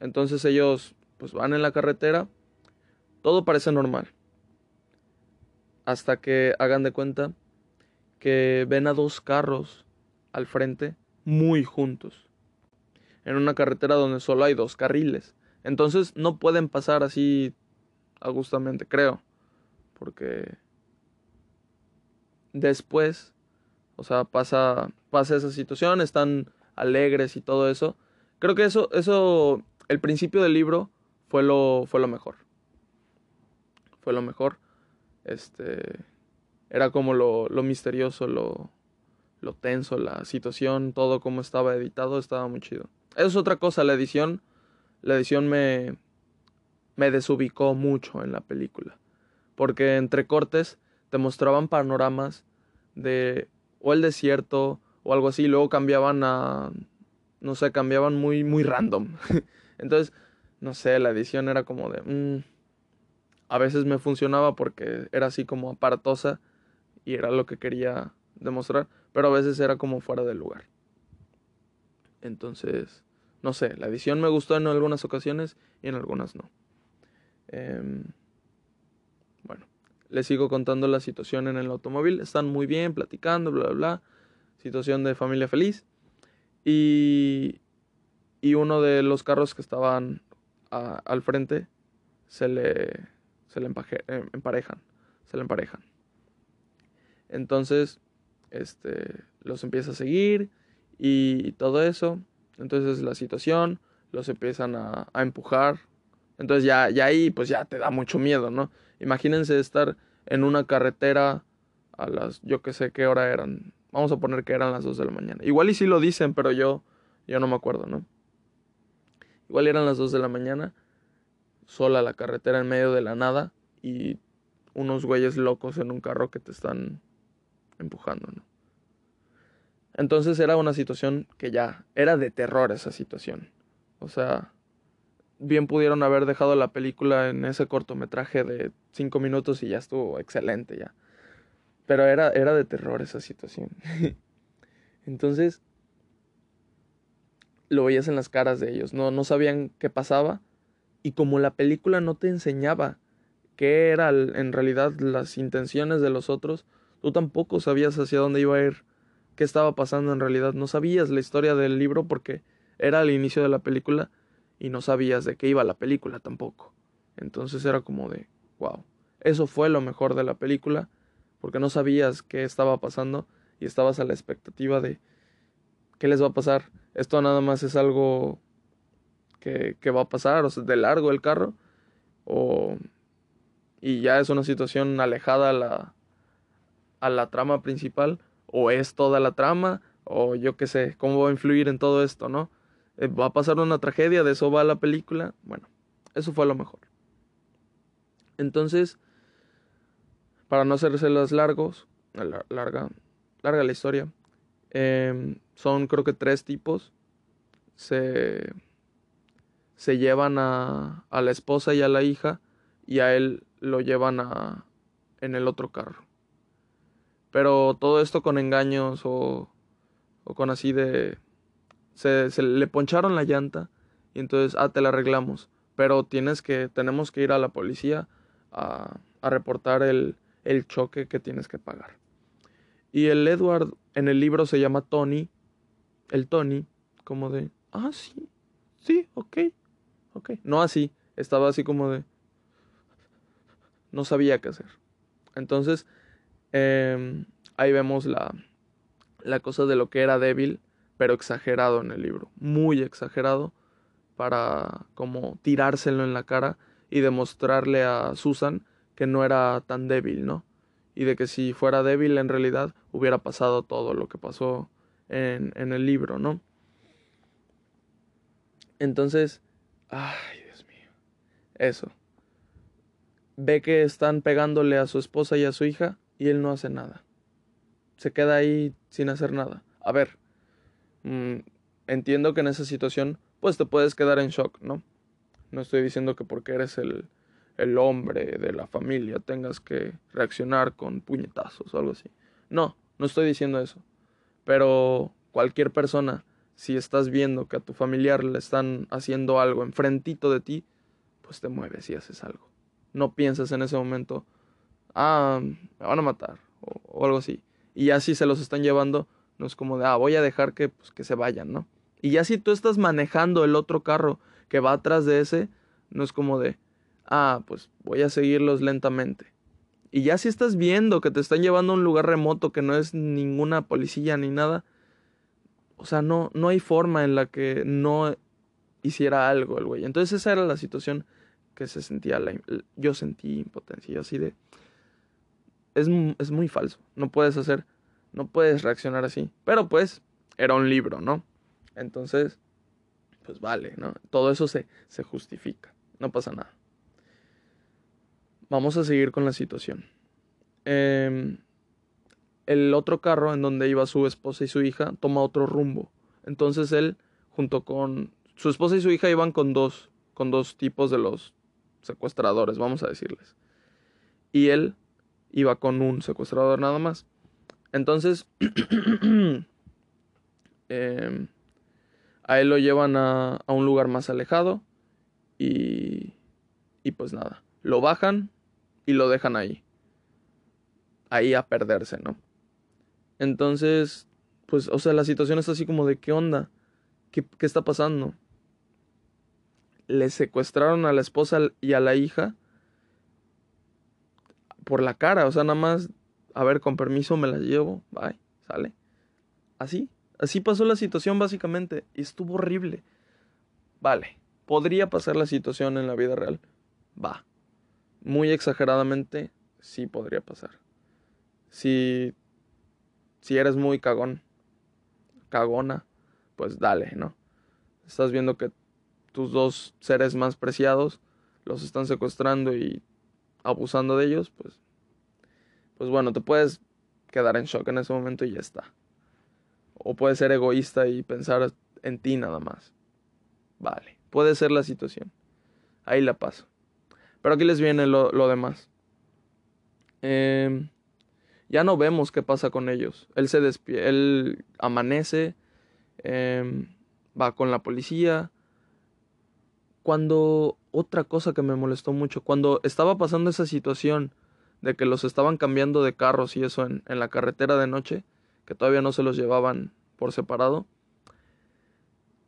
Entonces ellos pues van en la carretera, todo parece normal. Hasta que hagan de cuenta que ven a dos carros al frente muy juntos. En una carretera donde solo hay dos carriles. Entonces no pueden pasar así Agustamente, creo. Porque después, o sea, pasa, pasa esa situación, están alegres y todo eso. Creo que eso, eso, el principio del libro fue lo, fue lo mejor. Fue lo mejor. Este, era como lo, lo misterioso, lo, lo tenso, la situación, todo como estaba editado, estaba muy chido. Eso es otra cosa, la edición, la edición me, me desubicó mucho en la película. Porque entre cortes te mostraban panoramas de o el desierto o algo así, y luego cambiaban a no sé, cambiaban muy muy random. Entonces, no sé, la edición era como de mm, a veces me funcionaba porque era así como aparatosa y era lo que quería demostrar, pero a veces era como fuera del lugar. Entonces, no sé, la edición me gustó en algunas ocasiones y en algunas no. Em, bueno, les sigo contando la situación en el automóvil. Están muy bien, platicando, bla, bla, bla. Situación de familia feliz. Y, y uno de los carros que estaban al frente se le, se le em, emparejan. Se le emparejan. Entonces, este, los empieza a seguir y todo eso. Entonces la situación, los empiezan a, a empujar entonces ya, ya ahí pues ya te da mucho miedo, ¿no? Imagínense estar en una carretera a las, yo que sé qué hora eran. Vamos a poner que eran las 2 de la mañana. Igual y sí lo dicen, pero yo, yo no me acuerdo, ¿no? Igual eran las 2 de la mañana, sola la carretera en medio de la nada y unos güeyes locos en un carro que te están empujando, ¿no? Entonces era una situación que ya era de terror esa situación. O sea, bien pudieron haber dejado la película en ese cortometraje de cinco minutos y ya estuvo excelente ya. Pero era, era de terror esa situación. Entonces, lo veías en las caras de ellos, no, no sabían qué pasaba. Y como la película no te enseñaba qué eran en realidad las intenciones de los otros, tú tampoco sabías hacia dónde iba a ir, qué estaba pasando en realidad. No sabías la historia del libro porque era al inicio de la película y no sabías de qué iba la película tampoco. Entonces era como de, wow, eso fue lo mejor de la película, porque no sabías qué estaba pasando y estabas a la expectativa de qué les va a pasar. Esto nada más es algo que, que va a pasar, o sea, de largo el carro, o y ya es una situación alejada a la, a la trama principal, o es toda la trama, o yo qué sé, cómo va a influir en todo esto, ¿no? Eh, va a pasar una tragedia, de eso va la película. Bueno, eso fue lo mejor. Entonces, para no hacerse las largos, larga, larga la historia, em, son creo que tres tipos. Se, se llevan a, a la esposa y a la hija y a él lo llevan a, en el otro carro. Pero todo esto con engaños o, o con así de se, le poncharon la llanta y entonces, ah, te la arreglamos. Pero tienes que, tenemos que ir a la policía a, a reportar el, el choque que tienes que pagar. Y el Edward en el libro se llama Tony, el Tony, como de, ah, sí, sí, ok, ok. No así, estaba así como de, no sabía qué hacer. Entonces, em, ahí vemos la, la cosa de lo que era débil pero exagerado en el libro, muy exagerado para como tirárselo en la cara y demostrarle a Susan que no era tan débil, ¿no? Y de que si fuera débil en realidad hubiera pasado todo lo que pasó en, en el libro, ¿no? Entonces, ay Dios mío, eso. Ve que están pegándole a su esposa y a su hija y él no hace nada. Se queda ahí sin hacer nada. A ver, Mm, entiendo que en esa situación pues te puedes quedar en shock, ¿no? No estoy diciendo que porque eres el, el hombre de la familia tengas que reaccionar con puñetazos o algo así. No, No estoy diciendo eso. Pero cualquier persona, si estás viendo que a tu familiar le están haciendo algo enfrentito de ti, pues te mueves y haces algo. No piensas en ese momento, ah, me van a matar o, algo así. Y ya si se los están llevando, no es como de, ah, voy a dejar que, pues, que se vayan, ¿no? Y ya si tú estás manejando el otro carro que va atrás de ese, no es como de, ah, pues voy a seguirlos lentamente. Y ya si estás viendo que te están llevando a un lugar remoto que no es ninguna policía ni nada, o sea, no, no hay forma en la que no hiciera algo el güey. Entonces esa era la situación que se sentía, la, yo sentí impotencia, así de, es, es muy falso, no puedes hacer, no puedes reaccionar así. Pero pues, era un libro, ¿no? Entonces, pues vale, ¿no? Todo eso se, se justifica, no pasa nada. Vamos a seguir con la situación. Em, el otro carro en donde iba su esposa y su hija toma otro rumbo. Entonces él, junto con su esposa y su hija, iban con dos, con dos tipos de los secuestradores, vamos a decirles. Y él iba con un secuestrador nada más. Entonces, eh, a él lo llevan a, un lugar más alejado y, y pues nada, lo bajan y lo dejan ahí. Ahí a perderse, ¿no? Entonces, pues, o sea, la situación es así como de qué onda, qué, qué está pasando. Le secuestraron a la esposa y a la hija por la cara, o sea, nada más, a ver, con permiso me las llevo, bye, sale. Así, Así pasó la situación básicamente y estuvo horrible. Vale, ¿podría pasar la situación en la vida real? Va. Muy exageradamente, sí podría pasar. Si, si eres muy cagón, cagona, pues dale, ¿no? Estás viendo que tus dos seres más preciados los están secuestrando y abusando de ellos, pues, pues bueno, te puedes quedar en shock en ese momento y ya está. O puede ser egoísta y pensar en ti nada más. Vale, puede ser la situación. Ahí la paso. Pero aquí les viene lo, demás. Em, ya no vemos qué pasa con ellos. Él se despide, él amanece, em, va con la policía. Cuando otra cosa que me molestó mucho, cuando estaba pasando esa situación de que los estaban cambiando de carros y eso en la carretera de noche, que todavía no se los llevaban por separado,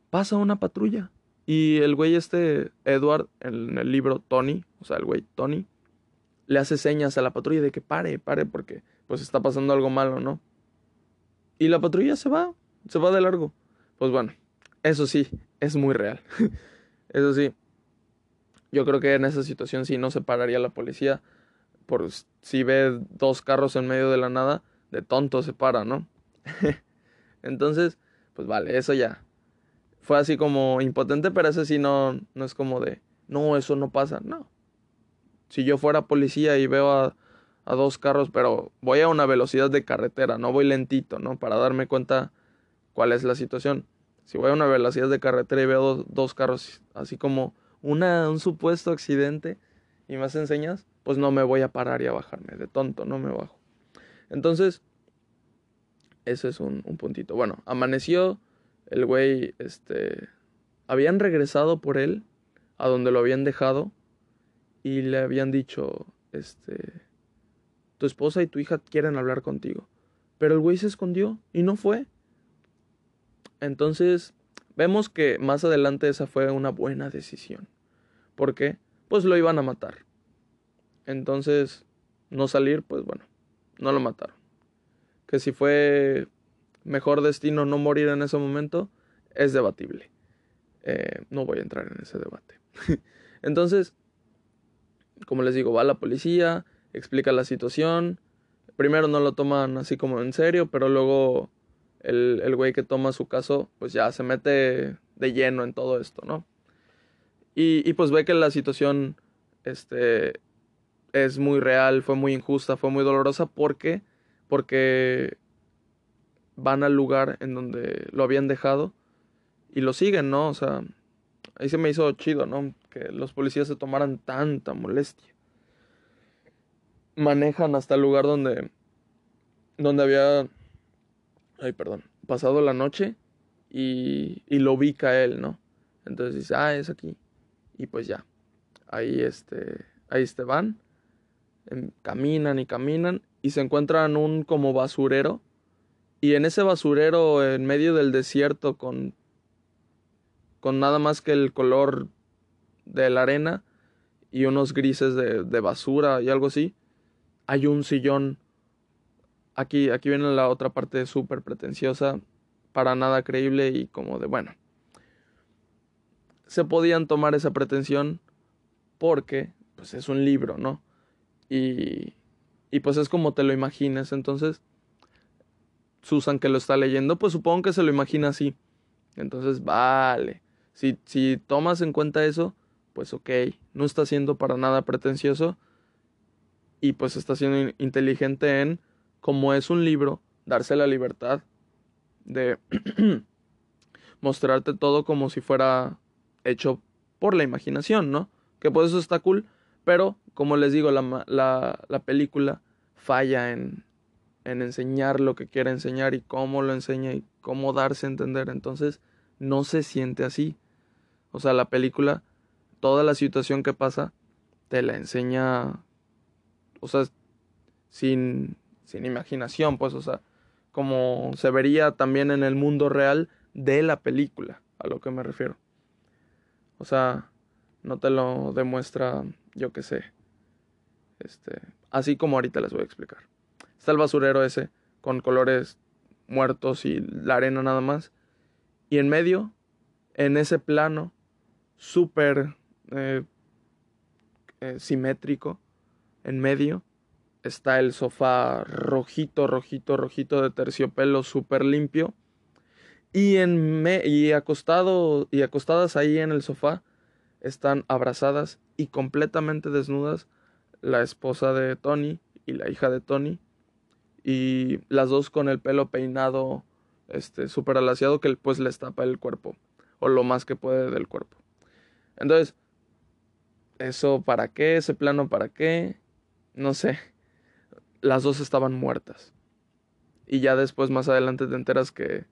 pasa una patrulla. Y el güey este, Edward, en el libro Tony, o sea, el güey Tony, le hace señas a la patrulla de que pare, pare, porque pues está pasando algo malo, ¿no? Y la patrulla se va, se va de largo. Pues bueno, eso sí, es muy real. eso sí, yo creo que en esa situación sí no se pararía la policía. Por si ve dos carros en medio de la nada, de tonto se para, ¿no? Entonces, pues vale, eso ya. Fue así como impotente, pero ese sí no, no es como de, no, eso no pasa, no. Si yo fuera policía y veo a, a dos carros, pero voy a una velocidad de carretera, no voy lentito, ¿no? Para darme cuenta cuál es la situación. Si voy a una velocidad de carretera y veo dos, dos carros, así como una, un supuesto accidente, y me hacen señas, pues no me voy a parar y a bajarme, de tonto, no me bajo. Entonces, ese es un, puntito. Bueno, amaneció, el güey, este, habían regresado por él a donde lo habían dejado y le habían dicho, este, tu esposa y tu hija quieren hablar contigo. Pero el güey se escondió y no fue. Entonces, vemos que más adelante esa fue una buena decisión. ¿Por qué? Pues lo iban a matar. Entonces, no salir, pues bueno, no lo mataron que si fue mejor destino no morir en ese momento, es debatible. Eh, no voy a entrar en ese debate. Entonces, como les digo, va la policía, explica la situación. Primero no lo toman así como en serio, pero luego el, el güey que toma su caso, pues ya se mete de lleno en todo esto, ¿no? Y, pues ve que la situación este, es muy real, fue muy injusta, fue muy dolorosa porque porque van al lugar en donde lo habían dejado y lo siguen, ¿no? O sea, ahí se me hizo chido, ¿no? Que los policías se tomaran tanta molestia. Manejan hasta el lugar donde, donde había ay, perdón, pasado la noche y, y lo ubica él, ¿no? Entonces dice, ah, es aquí. Y pues ya, ahí este, ahí este van, em, caminan y caminan y se encuentran un como basurero. Y en ese basurero, en medio del desierto, con, con nada más que el color de la arena y unos grises de, de basura y algo así, hay un sillón. Aquí, aquí viene la otra parte súper pretenciosa, para nada creíble y como de, bueno, se podían tomar esa pretensión porque pues es un libro, ¿no? Y, y pues es como te lo imaginas, entonces Susan que lo está leyendo, pues supongo que se lo imagina así. Entonces, vale. Si, si tomas en cuenta eso, pues ok, no está siendo para nada pretencioso y pues está siendo inteligente en, como es un libro, darse la libertad de mostrarte todo como si fuera hecho por la imaginación, ¿no? Que por eso está cool, pero como les digo, la, la, la película falla en, en enseñar lo que quiere enseñar y cómo lo enseña y cómo darse a entender. Entonces, no se siente así. O sea, la película, toda la situación que pasa, te la enseña, o sea, sin, sin imaginación, pues, o sea, como se vería también en el mundo real de la película, a lo que me refiero. O sea, no te lo demuestra, yo qué sé. Este, así como ahorita les voy a explicar. Está el basurero ese con colores muertos y la arena nada más. Y en medio, en ese plano súper eh, eh, simétrico, en medio está el sofá rojito, rojito, rojito de terciopelo súper limpio. Y, en me y, acostado, y acostadas ahí en el sofá están abrazadas y completamente desnudas la esposa de Tony y la hija de Tony. Y las dos con el pelo peinado este súper alaciado que pues les tapa el cuerpo o lo más que puede del cuerpo. Entonces, eso para qué, ese plano para qué, no sé. Las dos estaban muertas. Y ya después más adelante te enteras que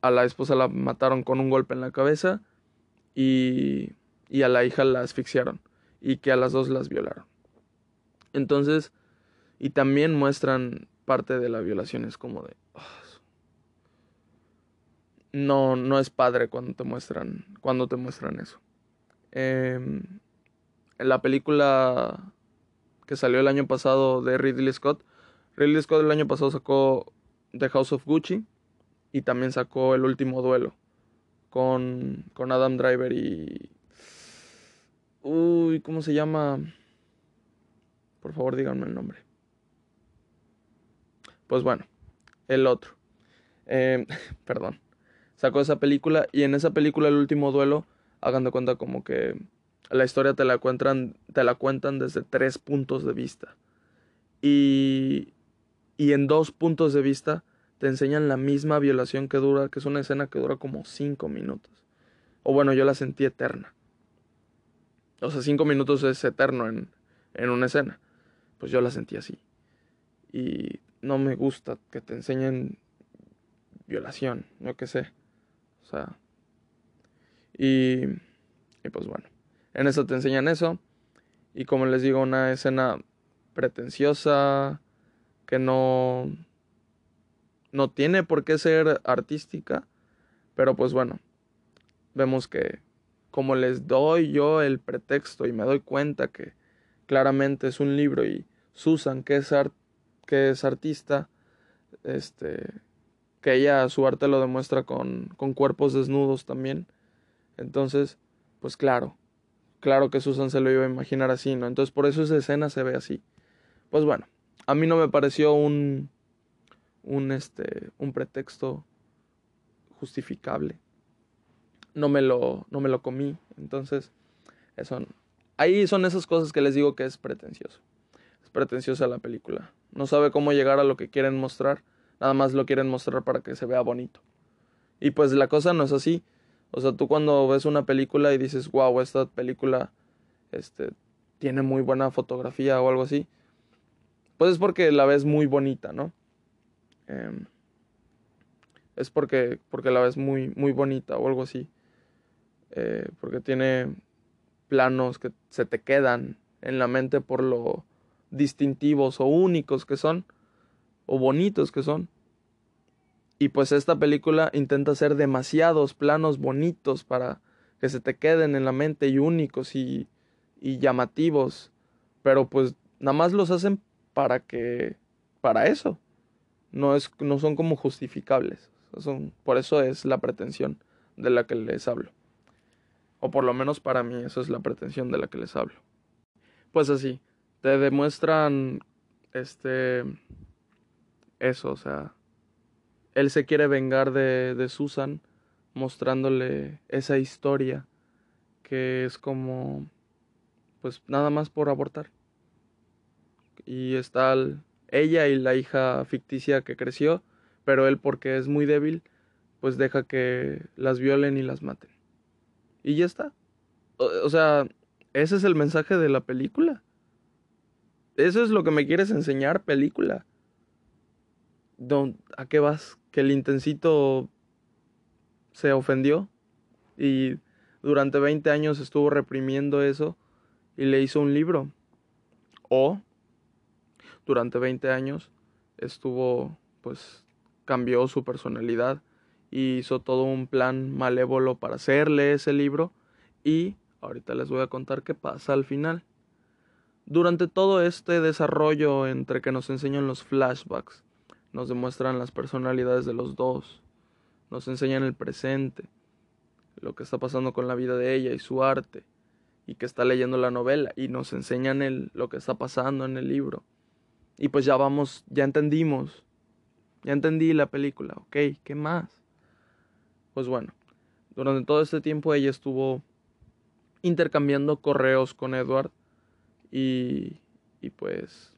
a la esposa la mataron con un golpe en la cabeza y, y a la hija la asfixiaron y que a las dos las violaron. Entonces, y también muestran parte de la violación, es como de... No, no es padre cuando te muestran, cuando te muestran eso. Em, en la película que salió el año pasado de Ridley Scott, Ridley Scott el año pasado sacó The House of Gucci y también sacó El Último Duelo con, con Adam Driver y... Uy, ¿cómo se llama? Por favor, díganme el nombre. Pues bueno, el otro. Em, perdón. Sacó esa película y en esa película, El último duelo, hagan de cuenta como que la historia te la, cuentan, te la cuentan desde tres puntos de vista. Y, y en dos puntos de vista te enseñan la misma violación que dura, que es una escena que dura como cinco minutos. O bueno, yo la sentí eterna. O sea, cinco minutos es eterno en, en una escena pues yo la sentí así. Y no me gusta que te enseñen violación, yo qué sé. O sea, y, y pues bueno, en eso te enseñan eso. Y como les digo, una escena pretenciosa que no no tiene por qué ser artística, pero pues bueno, vemos que como les doy yo el pretexto y me doy cuenta que claramente es un libro y Susan, que es, que es artista, este, que ella su arte lo demuestra con, con cuerpos desnudos también. Entonces, pues claro, claro que Susan se lo iba a imaginar así, ¿no? Entonces por eso esa escena se ve así. Pues bueno, a mí no me pareció un, un, este, un pretexto justificable. No me lo, no me lo comí, entonces eso Ahí son esas cosas que les digo que es pretencioso. Es pretenciosa la película. No sabe cómo llegar a lo que quieren mostrar. Nada más lo quieren mostrar para que se vea bonito. Y pues la cosa no es así. O sea, tú cuando ves una película y dices, wow, esta película este, tiene muy buena fotografía o algo así, pues es porque la ves muy bonita, ¿no? Em, es porque, porque la ves muy, muy bonita o algo así. Eh, porque tiene planos que se te quedan en la mente por lo distintivos o únicos que son, o bonitos que son. Y pues esta película intenta hacer demasiados planos bonitos para que se te queden en la mente y únicos y, y llamativos. Pero pues nada más los hacen para que, para eso. No, es, no son como justificables. Son, por eso es la pretensión de la que les hablo. O por lo menos para mí, eso es la pretensión de la que les hablo. Pues así, te demuestran este eso, o sea, él se quiere vengar de, de Susan mostrándole esa historia que es como pues nada más por abortar. Y está ella y la hija ficticia que creció, pero él porque es muy débil, pues deja que las violen y las maten. Y ya está. O, sea, ese es el mensaje de la película. Eso es lo que me quieres enseñar, película. ¿A qué vas? Que el intensito se ofendió y durante 20 años estuvo reprimiendo eso y le hizo un libro. O durante 20 años estuvo, pues, cambió su personalidad y hizo todo un plan malévolo para hacerle ese libro y ahorita les voy a contar qué pasa al final. Durante todo este desarrollo entre que nos enseñan los flashbacks, nos demuestran las personalidades de los dos, nos enseñan el presente, lo que está pasando con la vida de ella y su arte, y que está leyendo la novela, y nos enseñan el, lo que está pasando en el libro. Y pues ya vamos, ya entendimos, ya entendí la película, ok, ¿qué más? Pues bueno, durante todo este tiempo ella estuvo intercambiando correos con Edward y, y pues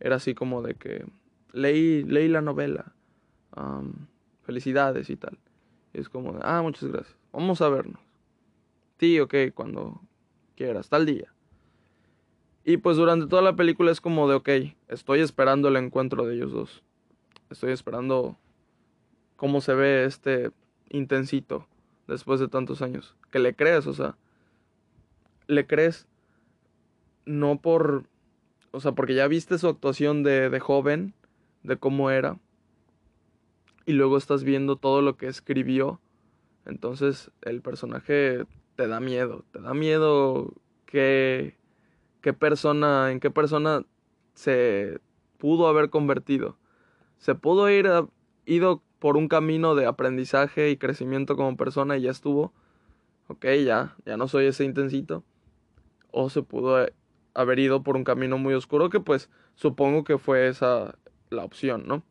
era así como de que leí, leí la novela, felicidades y tal. Y es como, de, ah, muchas gracias, vamos a vernos. Sí, ok, cuando quieras, tal día. Y pues durante toda la película es como de, ok, estoy esperando el encuentro de ellos dos. Estoy esperando cómo se ve este intensito después de tantos años. Que le crees, o sea, le crees no por, o sea, porque ya viste su actuación de, de joven, de cómo era, y luego estás viendo todo lo que escribió, entonces el personaje te da miedo, te da miedo que, qué persona, en qué persona se pudo haber convertido. Se pudo ir ido por un camino de aprendizaje y crecimiento como persona y ya estuvo. Ok, ya, ya no soy ese intensito. O se pudo haber ido por un camino muy oscuro que pues supongo que fue esa la opción, ¿no?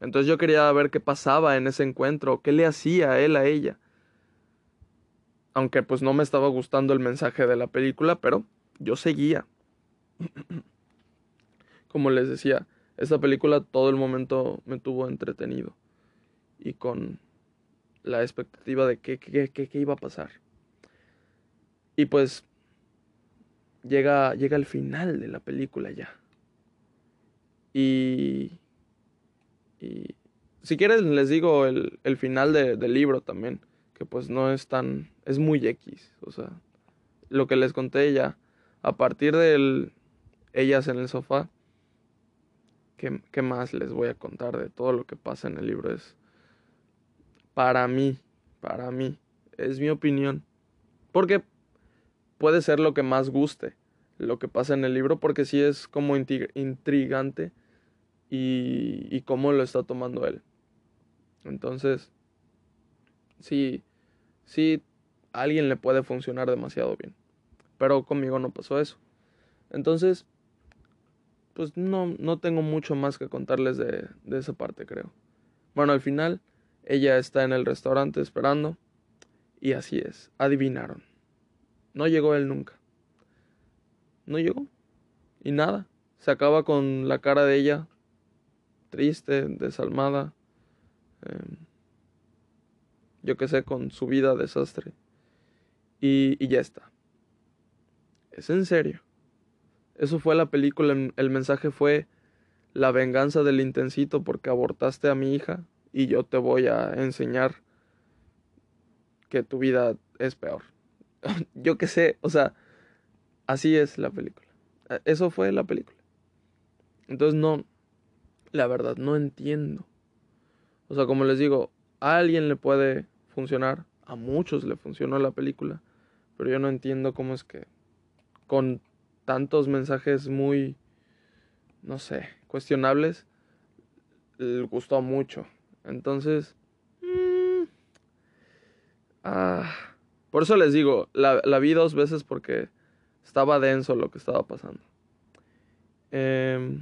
Entonces yo quería ver qué pasaba en ese encuentro, qué le hacía él a ella. Aunque pues no me estaba gustando el mensaje de la película, pero yo seguía. Como les decía, esta película todo el momento me tuvo entretenido y con la expectativa de qué, qué, qué, iba a pasar. Y pues llega, llega el final de la película ya. Y, y si quieren les digo el, el final de, del libro también, que pues no es tan, es muy X, o sea, lo que les conté ya, a partir del ellas en el sofá, ¿qué, ¿qué más les voy a contar de todo lo que pasa en el libro? Es, para mí, para mí, es mi opinión. Porque puede ser lo que más guste, lo que pasa en el libro, porque sí es como intrigante y, y cómo lo está tomando él. Entonces, sí, sí, alguien le puede funcionar demasiado bien. Pero conmigo no pasó eso. Entonces, pues no, no tengo mucho más que contarles de, de esa parte, creo. Bueno, al final ella está en el restaurante esperando. Y así es, adivinaron. No llegó él nunca. No llegó. Y nada, se acaba con la cara de ella triste, desalmada. Em, yo qué sé, con su vida desastre. Y, y ya está. Es en serio. Eso fue la película. El mensaje fue la venganza del intensito porque abortaste a mi hija y yo te voy a enseñar que tu vida es peor. yo qué sé, o sea, así es la película. Eso fue la película. Entonces no, la verdad, no entiendo. O sea, como les digo, a alguien le puede funcionar, a muchos le funcionó la película, pero yo no entiendo cómo es que con tantos mensajes muy, no sé, cuestionables, le gustó mucho. Entonces, mm, ah, por eso les digo, la, la, vi dos veces porque estaba denso lo que estaba pasando. Eh,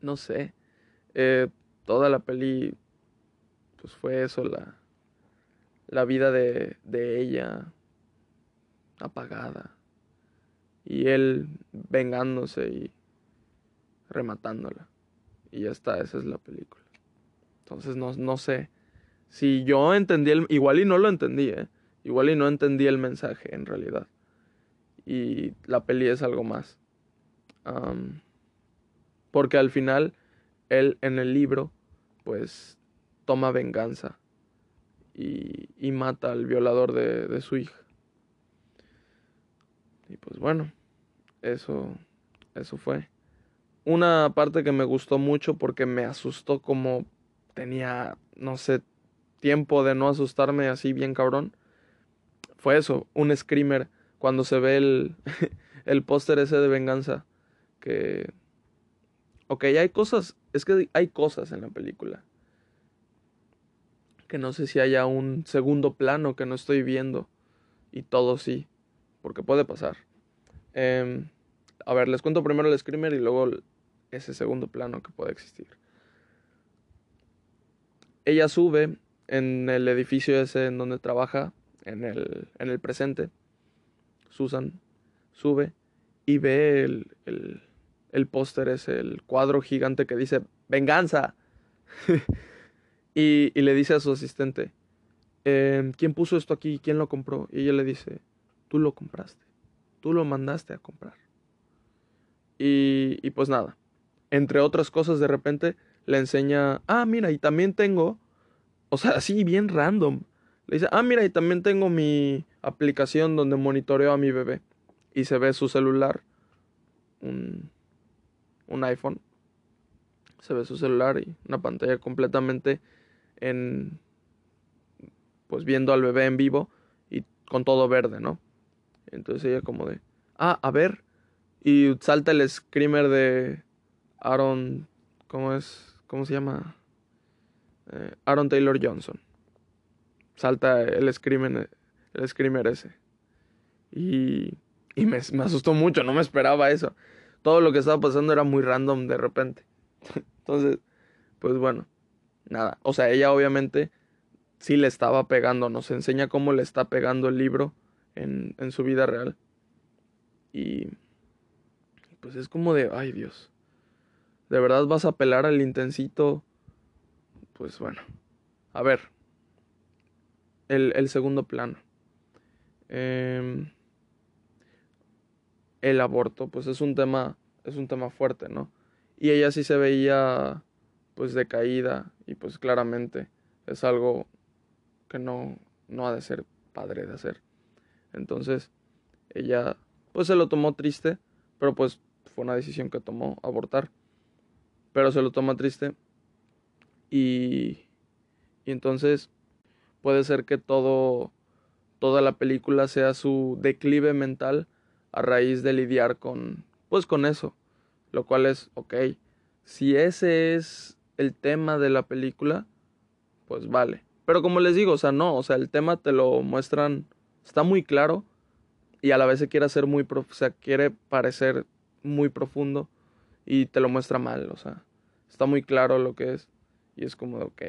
no sé, eh, toda la peli, pues fue eso, la, la vida de, de ella apagada y él vengándose y rematándola. Y ya está, esa es la película. Entonces no, no sé. Si yo entendí el... Igual y no lo entendí, ¿eh? Igual y no entendí el mensaje en realidad. Y la peli es algo más. porque al final, él en el libro, pues, toma venganza. Y, y mata al violador de, de su hija. Y pues bueno, eso, eso fue. Una parte que me gustó mucho porque me asustó como tenía, no sé, tiempo de no asustarme así bien cabrón. Fue eso, un screamer cuando se ve el, el póster ese de venganza. Que... Ok, hay cosas, es que hay cosas en la película. Que no sé si haya un segundo plano que no estoy viendo. Y todo sí porque puede pasar. Em, a ver, les cuento primero el screamer y luego ese segundo plano que puede existir. Ella sube en el edificio ese en donde trabaja, en el, en el presente. Susan sube y ve el, el, el póster ese, el cuadro gigante que dice venganza. y, y, le dice a su asistente, em, ¿quién puso esto aquí? ¿Quién lo compró? Y ella le dice, Tú lo compraste. Tú lo mandaste a comprar. Y, y pues nada. Entre otras cosas, de repente le enseña, ah, mira, y también tengo, o sea, así bien random. Le dice, ah, mira, y también tengo mi aplicación donde monitoreo a mi bebé. Y se ve su celular, un, un iPhone. Se ve su celular y una pantalla completamente en, pues viendo al bebé en vivo y con todo verde, ¿no? Entonces ella como de, ah, a ver. Y salta el screamer de Aaron, ¿cómo es? ¿Cómo se llama? Eh, Aaron Taylor Johnson. Salta el screamer, el screamer ese. Y, y me, me asustó mucho, no me esperaba eso. Todo lo que estaba pasando era muy random de repente. Entonces, pues bueno, nada. O sea, ella obviamente sí le estaba pegando, nos enseña cómo le está pegando el libro en, en su vida real. Y pues es como de, ay Dios, ¿de verdad vas a apelar al intensito? Pues bueno, a ver, el, el segundo plano. Eh, el aborto, pues es un tema, es un tema fuerte, ¿no? Y ella sí se veía pues decaída y pues claramente es algo que no, no ha de ser padre de hacer. Entonces, ella pues se lo tomó triste, pero pues fue una decisión que tomó abortar. Pero se lo toma triste y, y entonces puede ser que todo toda la película sea su declive mental a raíz de lidiar con pues con eso, lo cual es ok. Si ese es el tema de la película, pues vale. Pero como les digo, o sea, no, o sea, el tema te lo muestran está muy claro y a la vez se quiere hacer muy, o sea, quiere parecer muy profundo y te lo muestra mal, o sea, está muy claro lo que es y es como de ok.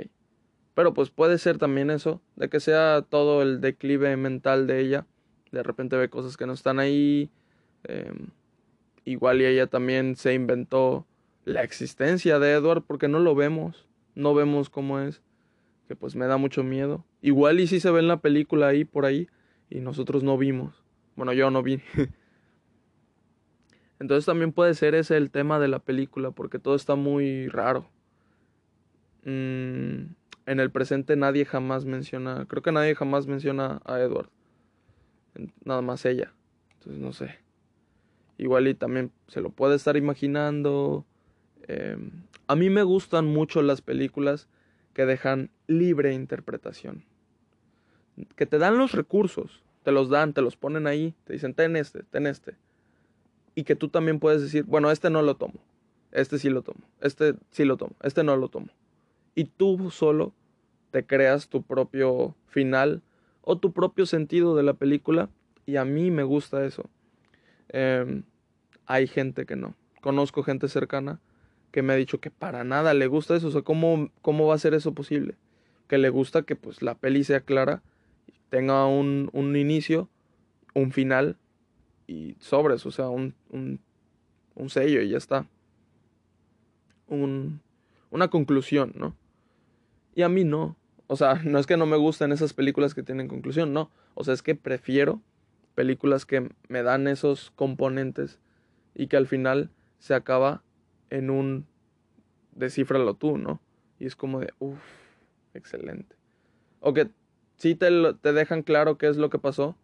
Pero pues puede ser también eso, de que sea todo el declive mental de ella, de repente ve cosas que no están ahí, em, igual y ella también se inventó la existencia de Edward porque no lo vemos, no vemos cómo es, que pues me da mucho miedo. Igual y si se ve en la película ahí, por ahí, y nosotros no vimos. Bueno, yo no vi. Entonces también puede ser ese el tema de la película, porque todo está muy raro. mm, en el presente nadie jamás menciona, creo que nadie jamás menciona a Edward. Nada más ella. Entonces no sé. Igual y también se lo puede estar imaginando. Em, a mí me gustan mucho las películas que dejan libre interpretación. Que te dan los recursos, te los dan, te los ponen ahí, te dicen, ten este, ten este. Y que tú también puedes decir, bueno, este no lo tomo, este sí lo tomo, este sí lo tomo, este no lo tomo. Y tú solo te creas tu propio final o tu propio sentido de la película. Y a mí me gusta eso. Em, hay gente que no. Conozco gente cercana que me ha dicho que para nada le gusta eso. O sea, ¿cómo, cómo va a ser eso posible? Que le gusta que pues la peli sea clara, tenga un, un inicio, un final y sobres, o sea, un, un, un sello y ya está. Un, una conclusión, ¿no? Y a mí no. O sea, no es que no me gusten esas películas que tienen conclusión, no. O sea, es que prefiero películas que me dan esos componentes y que al final se acaba en un descifralo tú, ¿no? Y es como de, uff, excelente. O que sí te, te dejan claro qué es lo que pasó.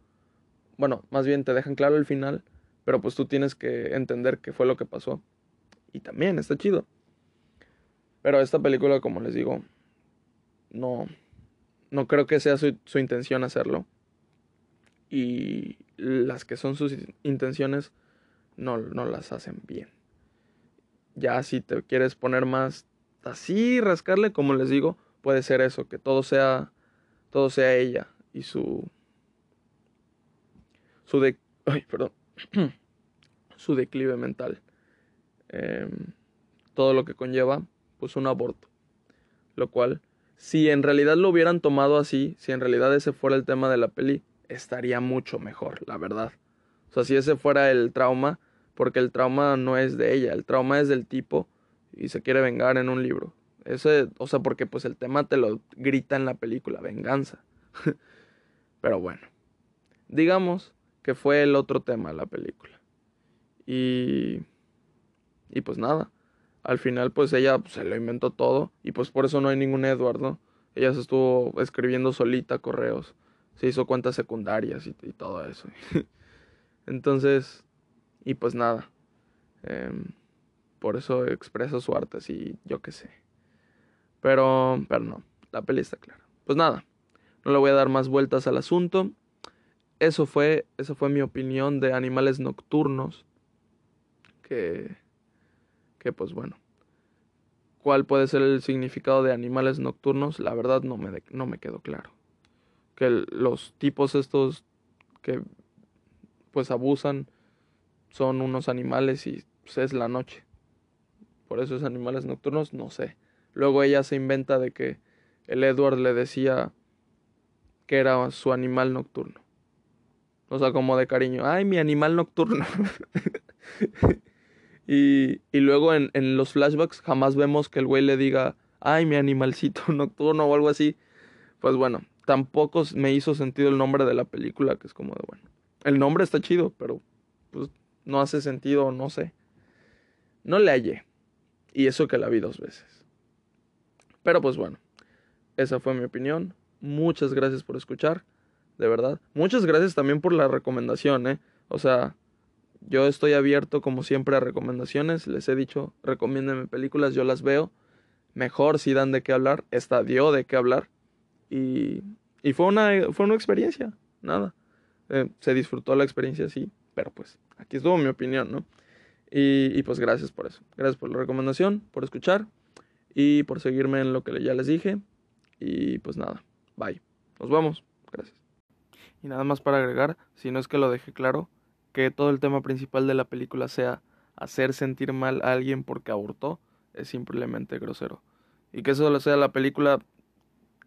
Bueno, más bien te dejan claro el final, pero pues tú tienes que entender qué fue lo que pasó. Y también está chido. Pero esta película, como les digo, no, no creo que sea su, su intención hacerlo. Y las que son sus intenciones no, no las hacen bien. Ya si te quieres poner más así, rascarle, como les digo, puede ser eso, que todo sea, todo sea ella y su, su de, perdón, su declive mental. Em, todo lo que conlleva, pues un aborto. Lo cual si en realidad lo hubieran tomado así, si en realidad ese fuera el tema de la peli, estaría mucho mejor, la verdad. O sea, si ese fuera el trauma, porque el trauma no es de ella, el trauma es del tipo y se quiere vengar en un libro. Ese, o sea, porque pues el tema te lo grita en la película, venganza. Pero bueno, digamos que fue el otro tema de la película. Y y pues nada, al final pues ella pues, se lo inventó todo y pues por eso no hay ningún Edward, ¿no? Ella se estuvo escribiendo solita correos, se hizo cuentas secundarias y, todo eso. Entonces, y pues nada, em, por eso expresa su arte así, yo qué sé. Pero, pero no, la peli está clara. Pues nada, no le voy a dar más vueltas al asunto. Eso fue, esa fue mi opinión de animales nocturnos. Que que pues bueno, cuál puede ser el significado de animales nocturnos, la verdad no me, no me quedó claro. Que los tipos estos que pues abusan son unos animales y pues, es la noche. Por eso es animales nocturnos, no sé. Luego ella se inventa de que el Edward le decía que era su animal nocturno. O sea, como de cariño, ay, mi animal nocturno. Y, y luego en, en, los flashbacks jamás vemos que el güey le diga, ay, mi animalcito nocturno o algo así. Pues bueno, tampoco me hizo sentido el nombre de la película, que es como de, bueno, el nombre está chido, pero pues no hace sentido, no sé. No le hallé. Y eso que la vi dos veces. Pero pues bueno, esa fue mi opinión. Muchas gracias por escuchar, de verdad. Muchas gracias también por la recomendación, ¿eh? O sea, yo estoy abierto como siempre a recomendaciones. Les he dicho, recomiéndenme películas, yo las veo. Mejor si dan de qué hablar. Esta dio de qué hablar. Y, y fue, una, fue una experiencia, nada. Eh, se disfrutó la experiencia, sí. Pero pues aquí estuvo mi opinión, ¿no? Y, y pues gracias por eso. Gracias por la recomendación, por escuchar y por seguirme en lo que ya les dije. Y pues nada, bye. Nos vemos. Gracias. Y nada más para agregar, si no es que lo dejé claro, que todo el tema principal de la película sea hacer sentir mal a alguien porque abortó es simplemente grosero. Y que eso lo sea la película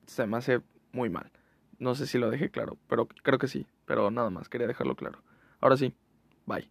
se me hace muy mal. No sé si lo dejé claro, pero creo que sí. Pero nada más, quería dejarlo claro. Ahora sí, bye.